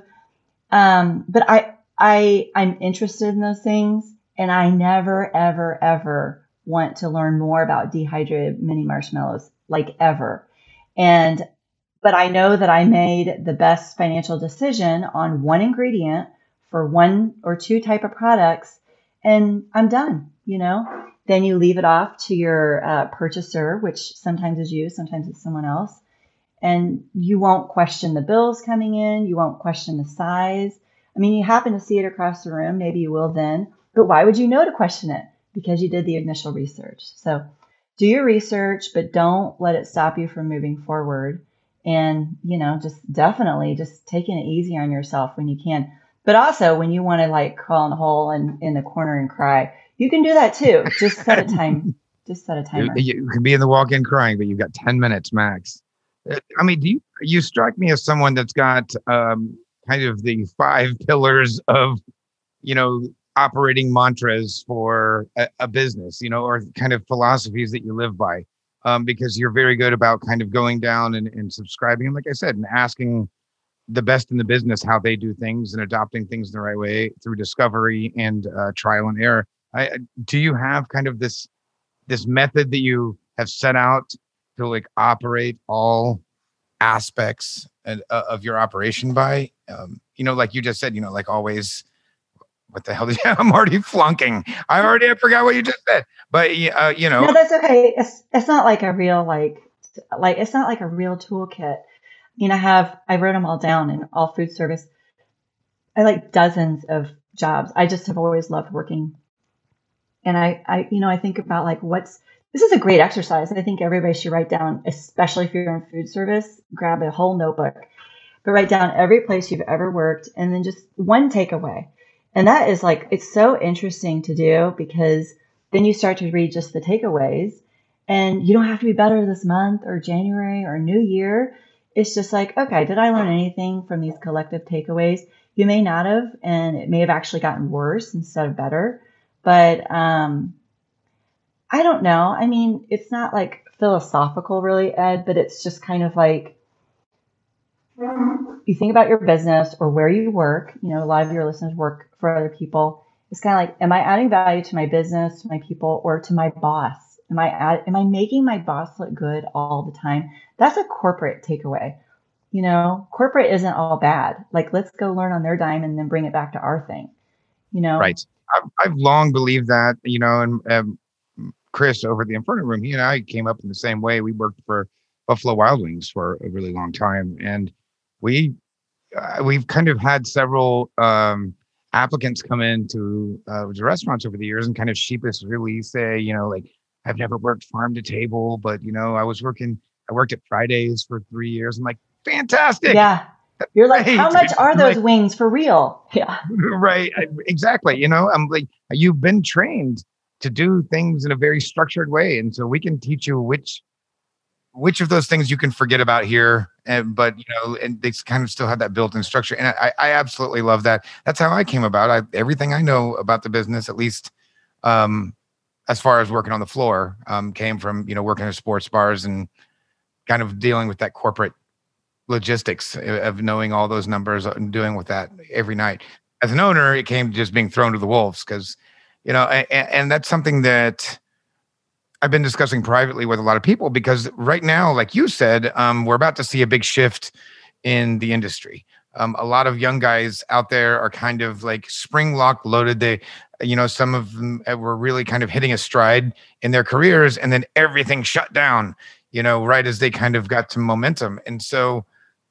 um, but I, I, I'm interested in those things and I never, ever, ever want to learn more about dehydrated mini marshmallows, like ever. And, but I know that I made the best financial decision on one ingredient for one or two type of products and I'm done, you know? Then you leave it off to your uh, purchaser, which sometimes is you, sometimes it's someone else. And you won't question the bills coming in. You won't question the size. I mean, you happen to see it across the room. Maybe you will then. But why would you know to question it? Because you did the initial research. So do your research, but don't let it stop you from moving forward. And, you know, just definitely just taking it easy on yourself when you can. But also when you want to like crawl in a hole and in the corner and cry, you can do that too. Just set a time. Just set a timer. You, you can be in the walk-in crying, but you've got 10 minutes max. Uh, I mean, do you you strike me as someone that's got um, kind of the five pillars of, you know, operating mantras for a, a business, you know, or kind of philosophies that you live by. Um, because you're very good about kind of going down and, and subscribing, and like I said, and asking the best in the business how they do things and adopting things in the right way through discovery and uh, trial and error. I, do you have kind of this this method that you have set out to like operate all aspects and, uh, of your operation by? Um, you know, like you just said, you know, like always. What the hell? Did you, I'm already flunking. I already I forgot what you just said. But uh, you know, no, that's okay. It's it's not like a real like like it's not like a real toolkit. I mean, I have I wrote them all down in all food service. I like dozens of jobs. I just have always loved working and I, I, you know, I think about like what's this is a great exercise. I think everybody should write down, especially if you're in food service, grab a whole notebook, but write down every place you've ever worked and then just one takeaway. And that is like, it's so interesting to do because then you start to read just the takeaways and you don't have to be better this month or January or New Year. It's just like, okay, did I learn anything from these collective takeaways? You may not have, and it may have actually gotten worse instead of better. But um, I don't know. I mean, it's not like philosophical, really, Ed, but it's just kind of like you think about your business or where you work. You know, a lot of your listeners work for other people. It's kind of like, am I adding value to my business, to my people, or to my boss? Am I add, am I making my boss look good all the time? That's a corporate takeaway. You know, corporate isn't all bad. Like, let's go learn on their dime and then bring it back to our thing. You know, right? I've, I've long believed that, you know, and um, Chris over the Inferno Room, he and I came up in the same way. We worked for Buffalo Wild Wings for a really long time, and we uh, we've kind of had several um, applicants come into uh, the restaurants over the years and kind of sheepishly say, you know, like I've never worked farm to table, but you know, I was working, I worked at Fridays for three years. I'm like, fantastic. Yeah. You're like, how much are those like, wings for real? Yeah. Right. Exactly. You know, I'm like, you've been trained to do things in a very structured way. And so we can teach you which which of those things you can forget about here. And but you know, and they kind of still have that built-in structure. And I, I absolutely love that. That's how I came about. I everything I know about the business, at least um as far as working on the floor, um, came from, you know, working at sports bars and kind of dealing with that corporate logistics of knowing all those numbers and doing with that every night. As an owner, it came to just being thrown to the wolves because, you know, and, and that's something that I've been discussing privately with a lot of people because right now, like you said, um, we're about to see a big shift in the industry. um, a lot of young guys out there are kind of like spring lock loaded. They, you know, some of them uh, were really kind of hitting a stride in their careers, and then everything shut down. You know, right as they kind of got some momentum, and so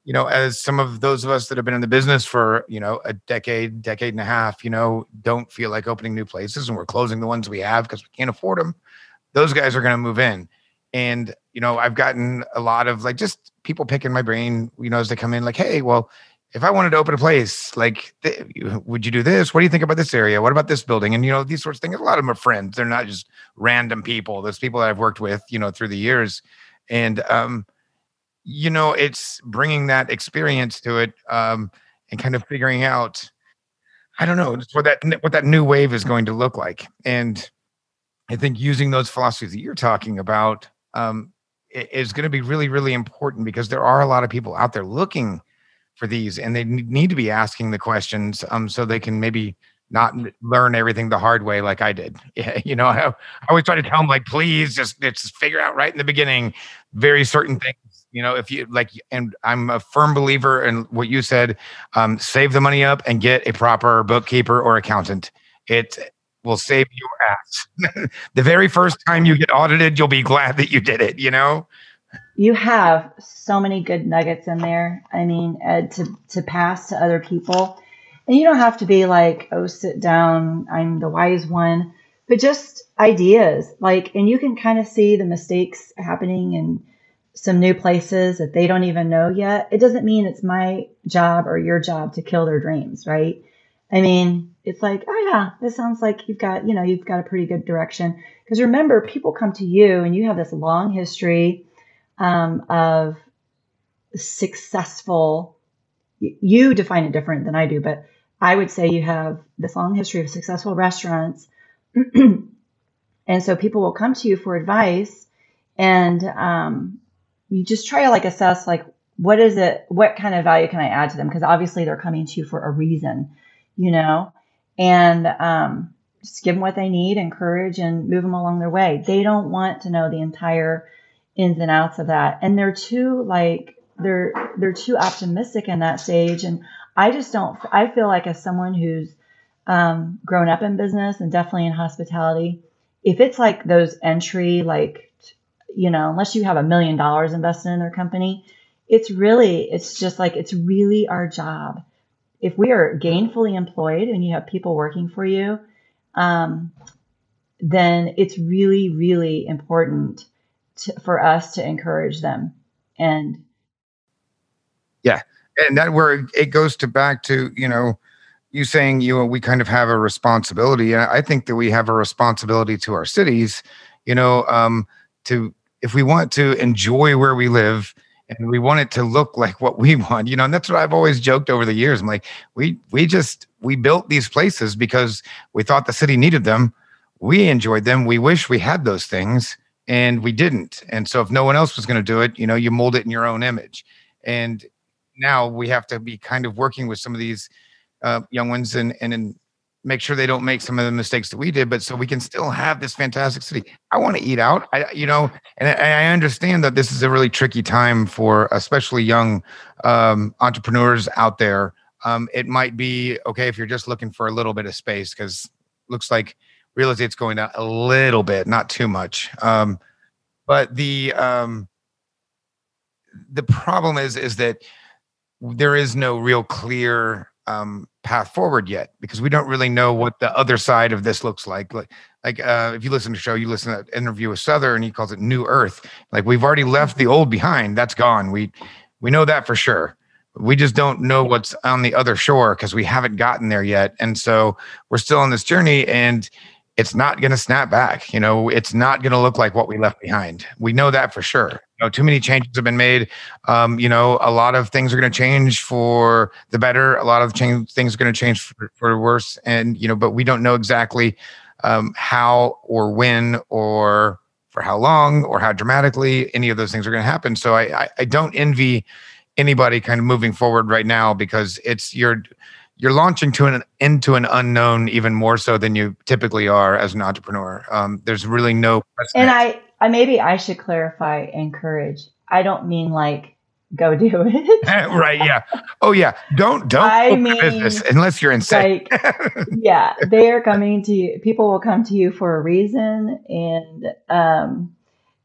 you know, as some of those of us that have been in the business for, you know, a decade, decade and a half, you know, don't feel like opening new places and we're closing the ones we have because we can't afford them, those guys are going to move in. And, you know, I've gotten a lot of like just people picking my brain, you know, as they come in, like, hey, well, if I wanted to open a place, like, th- would you do this? What do you think about this area? What about this building? And, you know, these sorts of things. A lot of them are friends. They're not just random people. There's people that I've worked with, you know, through the years. And, um, you know, it's bringing that experience to it um, and kind of figuring out, I don't know, what that what that new wave is going to look like. And I think using those philosophies that you're talking about um, is going to be really, really important because there are a lot of people out there looking for these, and they need to be asking the questions um, so they can maybe not learn everything the hard way like I did. Yeah, you know, I, I always try to tell them like, please just, just figure out right in the beginning very certain things you know if you like and i'm a firm believer in what you said um, save the money up and get a proper bookkeeper or accountant it will save your ass. The very first time you get audited you'll be glad that you did it you know? You have so many good nuggets in there i mean to to pass to other people. And you don't have to be like oh sit down i'm the wise one but just ideas like and you can kind of see the mistakes happening in some new places that they don't even know yet, it doesn't mean it's my job or your job to kill their dreams, right? I mean, it's like, oh yeah, this sounds like you've got, you know, you've got a pretty good direction. Because remember, people come to you and you have this long history um, of successful. You define it different than I do, but I would say you have this long history of successful restaurants. and so people will come to you for advice and um, you just try to like assess like what is it what kind of value can i add to them because obviously they're coming to you for a reason you know and um, just give them what they need encourage and move them along their way they don't want to know the entire ins and outs of that and they're too like they're they're too optimistic in that stage and i just don't i feel like as someone who's um, grown up in business and definitely in hospitality if it's like those entry like you know, unless you have a million dollars invested in their company, it's really, it's just like, it's really our job. If we are gainfully employed and you have people working for you, um, then it's really, really important to, for us to encourage them. And yeah, and that where it goes to back to, you know, you saying you know we kind of have a responsibility and i think that we have a responsibility to our cities you know um, to if we want to enjoy where we live and we want it to look like what we want, you know, and that's what I've always joked over the years. I'm like, we we just we built these places because we thought the city needed them. We enjoyed them. We wish we had those things and we didn't. And so if no one else was going to do it, you know, you mold it in your own image. And now we have to be kind of working with some of these uh, young ones and and in make sure they don't make some of the mistakes that we did, but so we can still have this fantastic city. I want to eat out, I, you know, and I, I, understand that this is a really tricky time for especially young um, entrepreneurs out there. Um, it might be okay if you're just looking for a little bit of space because looks like real estate's going down a little bit, not too much. Um, but the um, the problem is is that there is no real clear um, path forward yet because we don't really know what the other side of this looks like. Like, like uh, if you listen to the show, you listen to that interview with Souther, and he calls it New Earth. Like we've already left the old behind. That's gone. We we know that for sure. We just don't know what's on the other shore because we haven't gotten there yet, and so we're still on this journey. And it's not going to snap back. You know, it's not going to look like what we left behind. We know that for sure. You know, too many changes have been made. Um, you know, a lot of things are going to change for the better. A lot of change, things are going to change for, for worse. And, you know, but we don't know exactly um, how or when or for how long or how dramatically any of those things are going to happen. So I, I, I don't envy anybody kind of moving forward right now because it's your you're launching to an into an unknown even more so than you typically are as an entrepreneur. Um, there's really no. Precedent. And I, I maybe I should clarify encourage. I don't mean like go do it. right. Yeah. Oh yeah. Don't don't I mean, business unless you're insane. Like, yeah, they are coming to you. People will come to you for a reason, and um,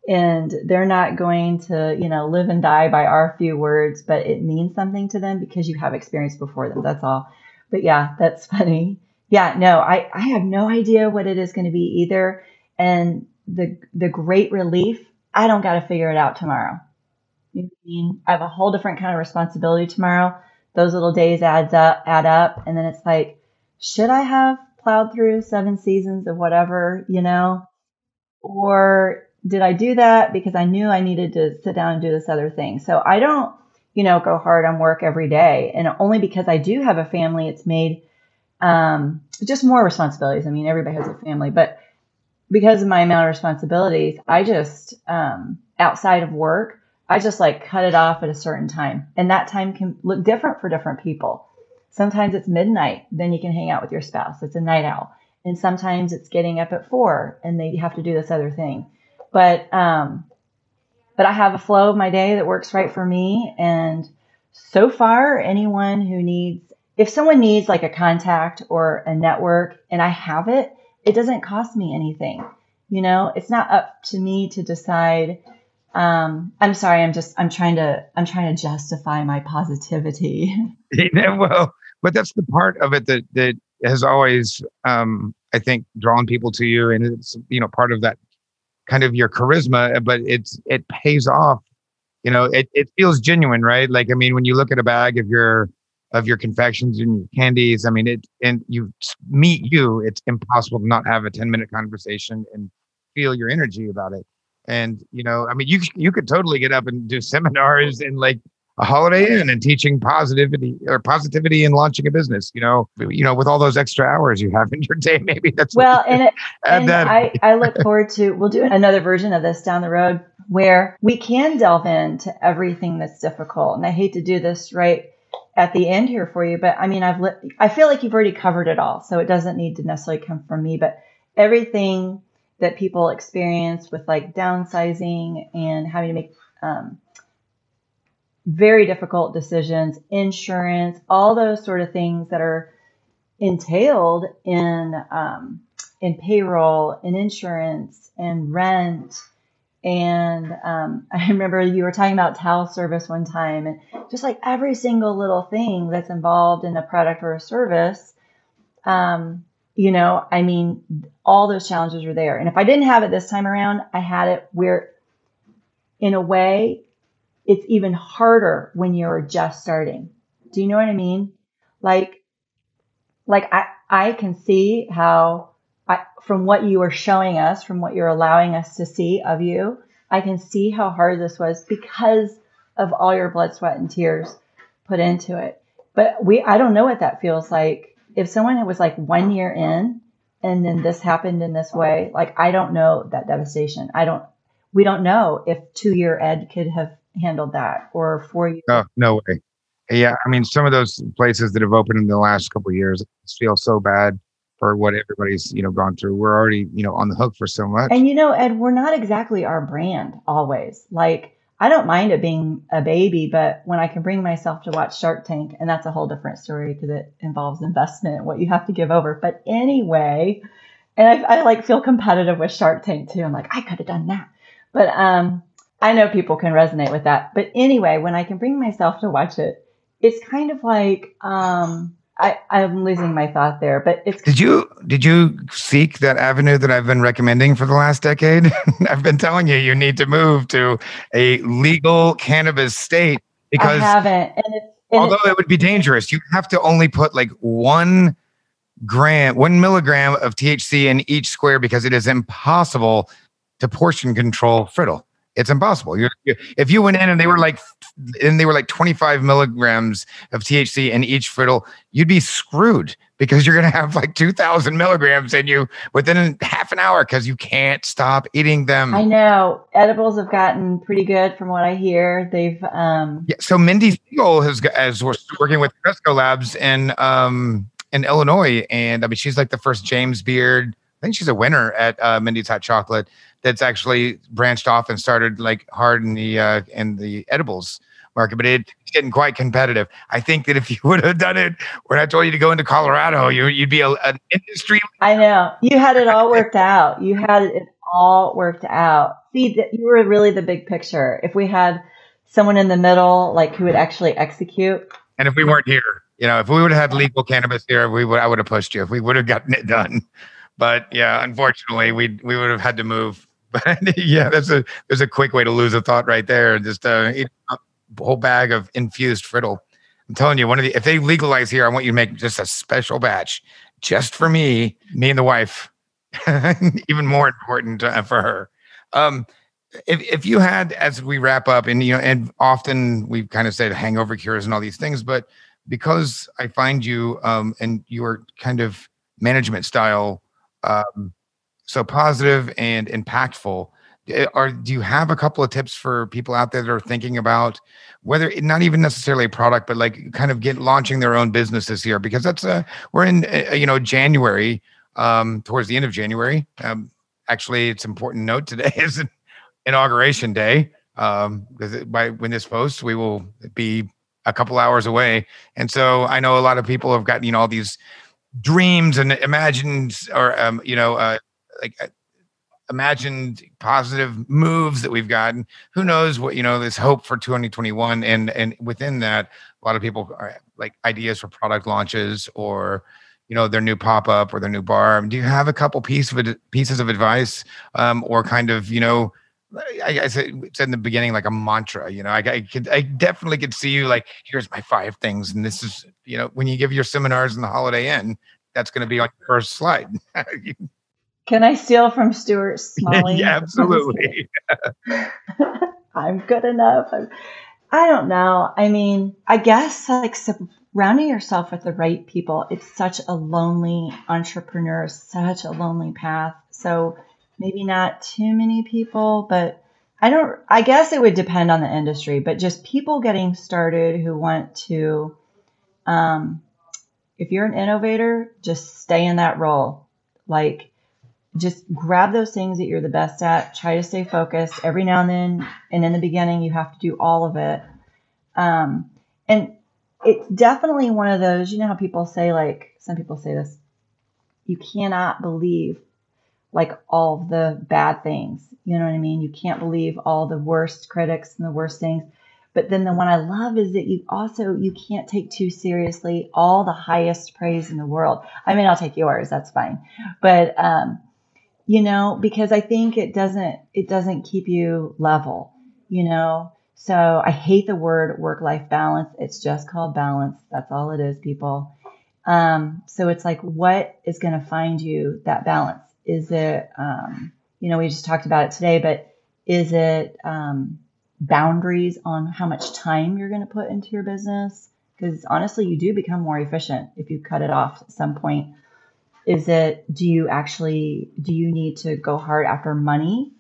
and they're not going to you know live and die by our few words, but it means something to them because you have experience before them. That's all. But yeah, that's funny. Yeah, no, I I have no idea what it is going to be either, and the the great relief. I don't got to figure it out tomorrow. I mean? I have a whole different kind of responsibility tomorrow. Those little days adds up, add up, and then it's like, should I have plowed through seven seasons of whatever, you know, or did I do that because I knew I needed to sit down and do this other thing? So I don't, you know, go hard on work every day, and only because I do have a family, it's made um, just more responsibilities. I mean, everybody has a family, but because of my amount of responsibilities, I just um, outside of work, I just like cut it off at a certain time. And that time can look different for different people. Sometimes it's midnight, then you can hang out with your spouse. It's a night owl. And sometimes it's getting up at four and they have to do this other thing. But um but I have a flow of my day that works right for me. And so far, anyone who needs if someone needs like a contact or a network and I have it, it doesn't cost me anything. You know, it's not up to me to decide um, I'm sorry. I'm just. I'm trying to. I'm trying to justify my positivity. yeah, well, but that's the part of it that that has always, um, I think, drawn people to you, and it's you know part of that kind of your charisma. Eh, but it's it pays off. You know, it it feels genuine, right? Like I mean, when you look at a bag of your of your confections and your candies, I mean, it and you meet you, it's impossible to not have a ten minute conversation and feel your energy about it. And you know, I mean, you you could totally get up and do seminars and like a Holiday Inn and teaching positivity or positivity and launching a business. You know, you know, with all those extra hours you have in your day, maybe that's well. And, it, and I I look forward to we'll do another version of this down the road where we can delve into everything that's difficult. And I hate to do this right at the end here for you, but I mean, I've li- I feel like you've already covered it all, so it doesn't need to necessarily come from me, but everything that people experience with like downsizing and having to make um, very difficult decisions, insurance, all those sort of things that are entailed in um, in payroll and insurance and rent. And um, I remember you were talking about towel service one time, and just like every single little thing that's involved in a product or a service, um, you know, I mean, all those challenges were there. And if I didn't have it this time around, I had it where, in a way, it's even harder when you're just starting. Do you know what I mean? Like, like I, I can see how I, from what you are showing us, from what you're allowing us to see of you, I can see how hard this was because of all your blood, sweat, and tears put into it. But we, I don't know what that feels like if someone was like one year in and then this happened in this way, like I don't know that devastation. I don't, we don't know if two year ed could have handled that or for you? Oh, no way. Yeah. I mean, some of those places that have opened in the last couple years feel so bad for what everybody's, you know, gone through. We're already, you know, on the hook for so much. And, you know, Ed, we're not exactly our brand always. Like, I don't mind it being a baby, but when I can bring myself to watch Shark Tank, and that's a whole different story because it involves investment and what you have to give over. But anyway, and I, I like feel competitive with Shark Tank too. I'm like, I could have done that, but um, I know people can resonate with that. But anyway, when I can bring myself to watch it, it's kind of like um, I, I'm losing my thought there, but it's. Did you did you seek that avenue that I've been recommending for the last decade? I've been telling you you need to move to a legal cannabis state because I haven't. And it's, and although it would be dangerous, you have to only put like one gram, one milligram of THC in each square because it is impossible to portion control frittle. It's impossible. You're, you, if you went in and they were like, and they were like 25 milligrams of THC in each frittle, you'd be screwed because you're going to have like 2,000 milligrams in you within half an hour because you can't stop eating them. I know edibles have gotten pretty good from what I hear. They've um. Yeah. So Mindy Segal has as we're working with Cresco Labs in um in Illinois, and I mean she's like the first James Beard. I think she's a winner at uh, Mindy's Hot Chocolate that's actually branched off and started like hard in the uh, in the edibles market, but it's getting quite competitive. I think that if you would have done it when I told you to go into Colorado, you, would be a, an industry. I know you had it all worked out. You had it all worked out. See, you were really the big picture. If we had someone in the middle, like who would actually execute, and if we weren't here, you know, if we would have had legal cannabis here, we would I would have pushed you. If we would have gotten it done, but yeah, unfortunately, we we would have had to move. But yeah, that's a there's a quick way to lose a thought right there. Just uh, eat a whole bag of infused frittle. I'm telling you, one of the if they legalize here, I want you to make just a special batch just for me, me and the wife. Even more important uh, for her. Um, if if you had, as we wrap up, and you know, and often we've kind of said hangover cures and all these things, but because I find you um, and your kind of management style um, so positive and impactful. Eh, are do you have a couple of tips for people out there that are thinking about whether not even necessarily a product but like kind of get launching their own businesses here? Because that's a we're in uh, you know january um towards the end of january. Um actually it's important note today is inauguration day. Um because by when this posts we will be a couple hours away. And so i know a lot of people have gotten you know all these dreams and imagined or um you know uh like uh, imagined positive moves that we've gotten. Who knows what you know this hope for 2021 and and within that a lot of people are like ideas for product launches or you know their new pop-up or their new bar. Do you have a couple piece of pieces of advice um, or kind of you know I, I said, said in the beginning like a mantra you know I, I could i definitely could see you like here's my five things and this is you know when you give your seminars in the holiday inn that's going to be on your first slide Can I steal from Stuart Smalley? yeah, absolutely. I'm good enough. I'm, I don't know. I mean, I guess like surrounding yourself with the right people. It's such a lonely entrepreneur, such a lonely path. So maybe not too many people, but I don't. I guess it would depend on the industry, but just people getting started who want to. Um, if you're an innovator, just stay in that role. Like just grab those things that you're the best at. Try to stay focused every now and then. And in the beginning, you have to do all of it. Um, and it's definitely one of those, you know, how people say, like, some people say this, you cannot believe like all the bad things. You know what I mean? You can't believe all the worst critics and the worst things. But then the one I love is that you also you can't take too seriously all the highest praise in the world. I mean, I'll take yours, that's fine. But um, you know, because I think it doesn't it doesn't keep you level, you know. So I hate the word work life balance. It's just called balance. That's all it is, people. Um, so it's like, what is going to find you that balance? Is it, um, you know, we just talked about it today, but is it um, boundaries on how much time you're going to put into your business? Because honestly, you do become more efficient if you cut it off at some point is it, do you actually, do you need to go hard after money?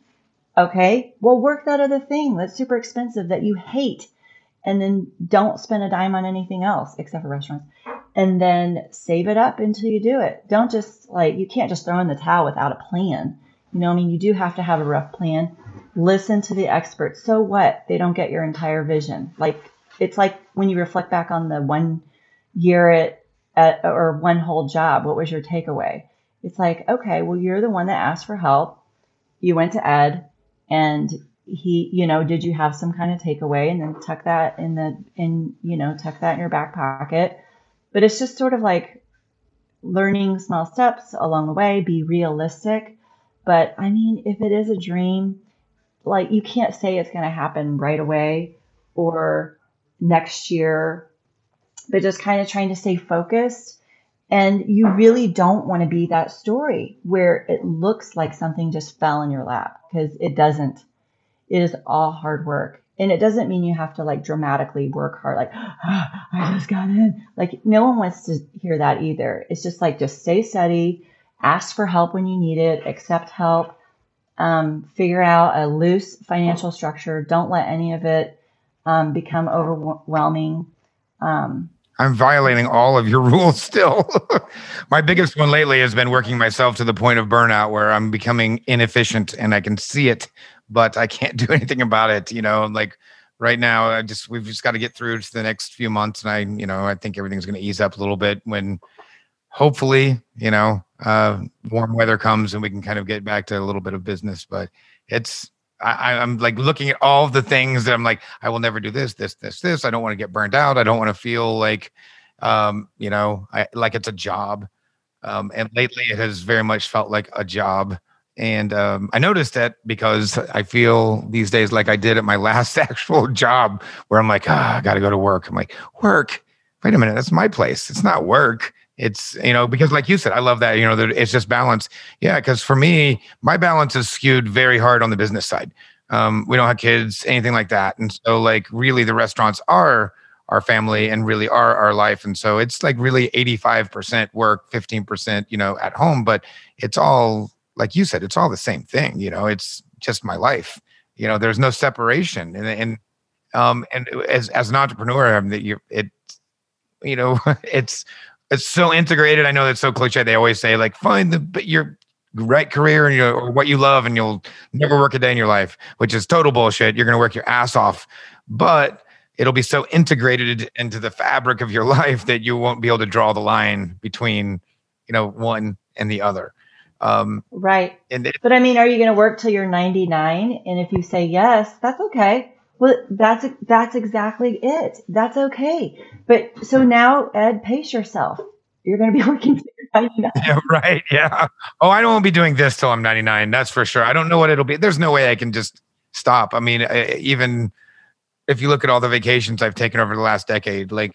Okay, well, work that other thing that's super expensive that you hate and then don't spend a dime on anything else except for restaurants and then save it up until you do it. Don't just like, you can't just throw in the towel without a plan. You know, I mean, you do have to have a rough plan. Listen to the experts. So what? They don't get your entire vision. Like, it's like when you reflect back on the one year at at, or one whole job, what was your takeaway? It's like, okay, well, you're the one that asked for help. You went to Ed and he, you know, did you have some kind of takeaway and then tuck that in the, in, you know, tuck that in your back pocket. But it's just sort of like learning small steps along the way, be realistic. But I mean, if it is a dream, like you can't say it's going to happen right away or next year but just kind of trying to stay focused. And you really don't want to be that story where it looks like something just fell in your lap because it doesn't. It is all hard work. And it doesn't mean you have to like dramatically work hard, like, oh, I just got in. Like, no one wants to hear that either. It's just like, just stay steady, ask for help when you need it, accept help, um, figure out a loose financial structure. Don't let any of it um, become overwhelming. Um, I'm violating all of your rules still. My biggest one lately has been working myself to the point of burnout where I'm becoming inefficient and I can see it, but I can't do anything about it. You know, like right now. I just we've just got to get through to the next few months, and I, you know, I think everything's going to ease up a little bit when, hopefully, you know, uh, warm weather comes and we can kind of get back to a little bit of business. But it's I, I'm like looking at all the things that I'm like, I will never do this, this, this, this. I don't want to get burned out. I don't want to feel like, um, you know, I, like it's a job. Um, and lately it has very much felt like a job. And um, I noticed that because I feel these days like I did at my last actual job, where I'm like, ah, I got to go to work. I'm like, work. Wait a minute, that's my place. It's not work. It's you know because like you said, I love that you know that it's just balance. Yeah, because for me, my balance is skewed very hard on the business side. Um, we don't have kids, anything like that, and so like really the restaurants are our family and really are our life. And so it's like really 85% work, 15%, you know, at home, but it's all like you said, it's all the same thing. You know, it's just my life. You know, there's no separation. And and um and as as an entrepreneur, I mean, you it you know, it's it's so integrated. I know that's so cliche. They always say like find the but your right career and your or what you love, and you'll never work a day in your life, which is total bullshit. You're gonna work your ass off, but it'll be so integrated into the fabric of your life that you won't be able to draw the line between you know one and the other um, right. And it, but I mean, are you going to work till you're 99? And if you say yes, that's okay. Well, that's that's exactly it. That's okay. But so now, Ed, pace yourself. You're going to be working till you're 99. Yeah, right. Yeah. Oh, I don't want to be doing this till I'm 99. That's for sure. I don't know what it'll be. There's no way I can just stop. I mean, even if you look at all the vacations I've taken over the last decade, like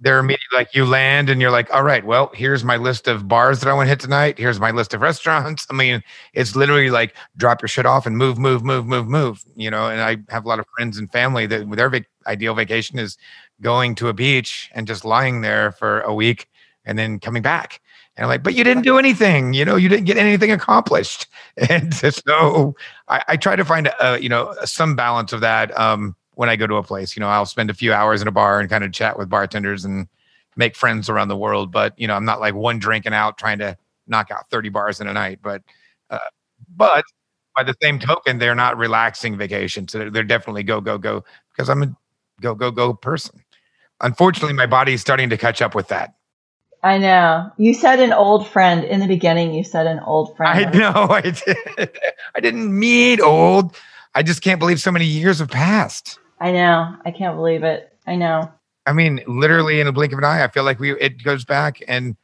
they're immediately like you land and you're like, all right, well, here's my list of bars that I want to hit tonight. Here's my list of restaurants. I mean, it's literally like drop your shit off and move, move, move, move, move. You know, and I have a lot of friends and family that their vac- ideal vacation is going to a beach and just lying there for a week and then coming back. And I'm like, but you didn't do anything. You know, you didn't get anything accomplished. And so I, I try to find a, you know some balance of that. Um, when I go to a place. You know, I'll spend a few hours in a bar and kind of chat with bartenders and make friends around the world. But you know, I'm not like one drinking out trying to knock out 30 bars in a night. But uh, but by the same token, they're not relaxing vacations. So they're definitely go go go because I'm a go go go person. Unfortunately, my body is starting to catch up with that. I know. You said an old friend in the beginning. You said an old friend. I know. I did. I didn't mean old. I just can't believe so many years have passed. I know. I can't believe it. I know. I mean, literally in a blink of an eye, I feel like we it goes back and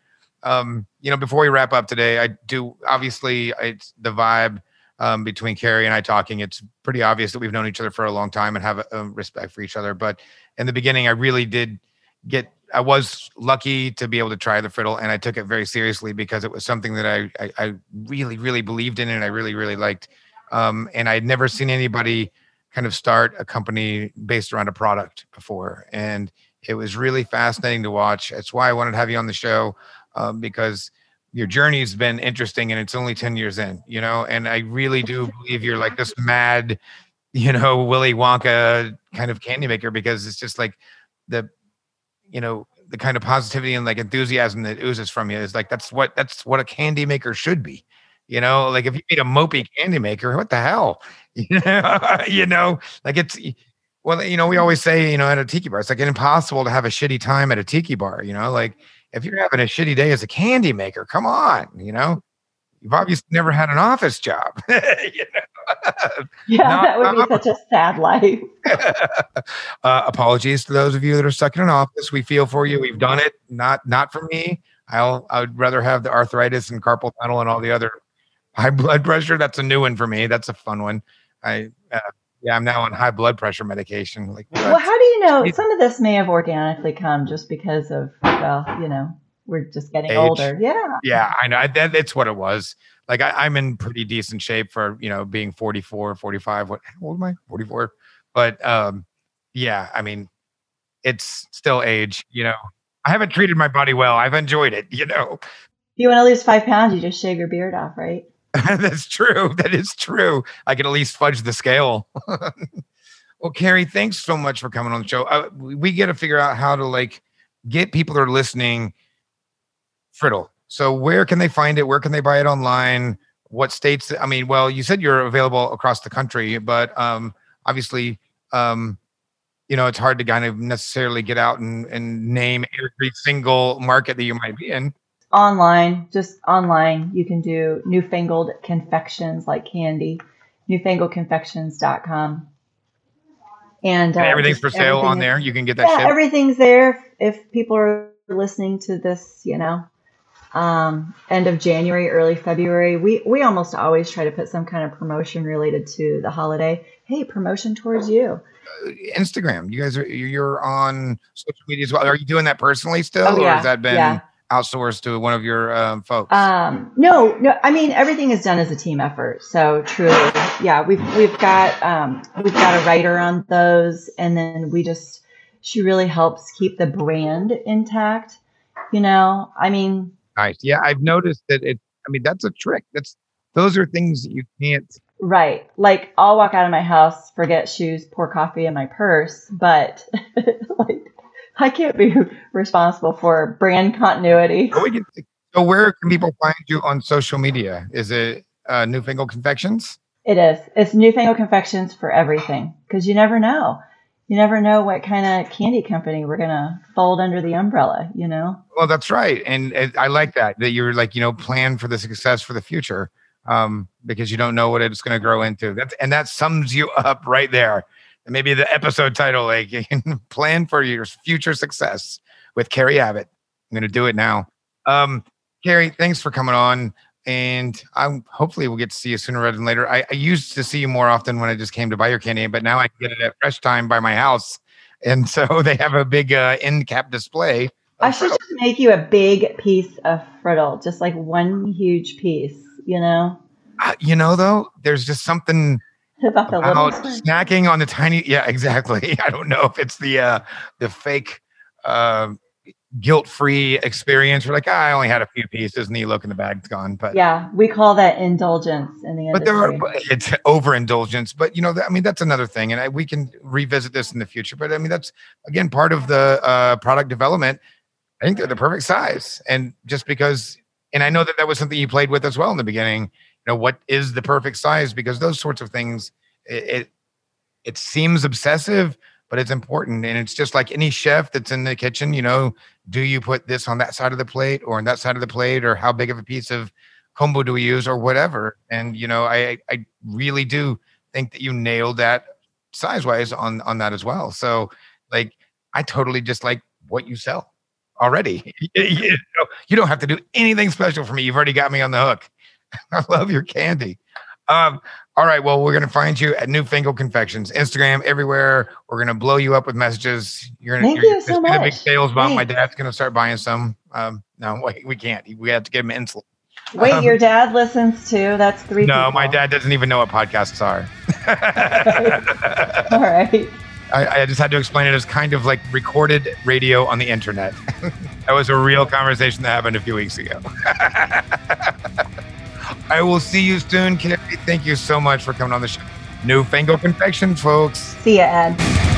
um, you know, before we wrap up today, I do obviously it's the vibe um, between Carrie and I talking. It's pretty obvious that we've known each other for a long time and have a, a respect for each other. But in the beginning, I really did get. I was lucky to be able to try the frittle, and I took it very seriously because it was something that I I, I really really believed in and I really really liked. Um, and I'd never seen anybody kind of start a company based around a product before. And it was really fascinating to watch. That's why I wanted to have you on the show um, because your journey has been interesting and it's only 10 years in, you know, and I really do believe you're like this mad, you know, Willy Wonka kind of candy maker because it's just like the, you know, the kind of positivity and like enthusiasm that oozes from you is like that's what that's what a candy maker should be you know, like if you meet a mopey candy maker, what the hell? You know, like it's well, you know, we always say, you know, at a tiki bar, it's like impossible to have a shitty time at a tiki bar. You know, like if you're having a shitty day as a candy maker, come on, you know, you've obviously never had an office job. you know? Yeah, not, that would be such a sad life. uh, apologies to those of you that are stuck in an office. We feel for you. We've done it. Not not for me. I'll I would rather have the arthritis and carpal tunnel and all the other high blood pressure. That's a new one for me. That's a fun one. I uh, yeah, I'm now on high blood pressure medication. Like, well, how do you know? Some of this may have organically come just because of well, you know, we're just getting age. older. Yeah, yeah, I know. That, that's what it was. Like, I, am in pretty decent shape for you know being 44, 45. What how old am I? 44. But um, yeah, I mean, it's still age. You know, I haven't treated my body well. I've enjoyed it. You know. If you want to lose five pounds, you just shave your beard off, right? That's true. That is true. I can at least fudge the scale. well, Carrie, thanks so much for coming on the show. Uh, we got to figure out how to like get people that are listening Frittle. So where can they find it? Where can they buy it online? What states? I mean, well, you said you're available across the country, but um, obviously, um, you know, it's hard to kind of necessarily get out and, and name every single market that you might be in. Online, just online, you can do newfangled confections like candy, newfangledconfections.com. And, uh, And everything's for sale everything on there. You can get that yeah, shit. everything's there. If people are listening to this, you know, um, end of January, early February, we we almost always try to put some kind of promotion related to the holiday. Hey, promotion towards you. Instagram. You guys are you're on social media as well. Are you doing that personally still, Oh, or has that been yeah. Outsourced to one of your um, folks? Um, no, no. I mean, everything is done as a team effort. So truly, yeah, we've we've got um, we've got a writer on those, and then we just she really helps keep the brand intact. You know, I mean, nice. Yeah, I've noticed that it. I mean, that's a trick. That's those are things that you can't. right? Like I'll walk out of my house, forget shoes, pour coffee in my purse, but like I can't be responsible for brand continuity. So, we can, so where can people find you on social media? Is it uh, Newfangled Confections? It is. It's newfangled confections for everything because you never know. You never know what kind of candy company we're gonna fold under the umbrella. You know. Well, that's right, and, and I like that that you're like you know plan for the success for the future, um, because you don't know what it's going to grow into. That's and that sums you up right there. Maybe the episode title, like plan for your future success with Carrie Abbott. I'm going to do it now. Um, Carrie, thanks for coming on, and I hopefully we'll get to see you sooner rather than later. I, I used to see you more often when I just came to buy your candy, but now I can get it at Fresh Thyme by my house, and so they have a big uh, end cap display. I should just make you a big piece of frittle, just like one huge piece. You know, Uh, you know, though, there's just something about the little. about snacking on the tiny. Yeah, exactly. I don't know if it's the uh, the fake uh, guilt-free experience. We're like, ah, I only had a few pieces, and you look in the bag's gone. But Yeah, we call that indulgence in the but there are industry. it's overindulgence. But you know, I mean, that's another thing, and I, we can revisit this in the future. But I mean, that's again part of the uh, product development. I think they're the perfect size, and just because, and I know that that was something you played with as well in the beginning. You know, what is the perfect size? Because those sorts of things, it it, it seems obsessive, but it's important, and it's just like any chef that's in the kitchen. You know, do you put this on that side of the plate or on that side of the plate, or how big of a piece of combo do we use, or whatever? And you know, I I really do think that you nailed that size wise on on that as well. So, like, I totally just like what you sell already. you, you don't have to do anything special for me. You've already got me on the hook. I love your candy. Um, all right. Well, we're gonna find you at Newfangled Confections, Instagram, everywhere. We're gonna blow you up with messages. You're gonna Thank you're, you so been a big sales bump. My dad's gonna start buying some. Um, no, wait, we can't. We have to give him insulin. Wait, um, your dad listens too. That's three. No, my dad doesn't even know what podcasts are. All right. I, I just had to explain it as kind of like recorded radio on the internet. that was a real conversation that happened a few weeks ago. I will see you soon, Carrie. Thank you so much for coming on the show. Newfangled Confections, folks. See ya, Ed.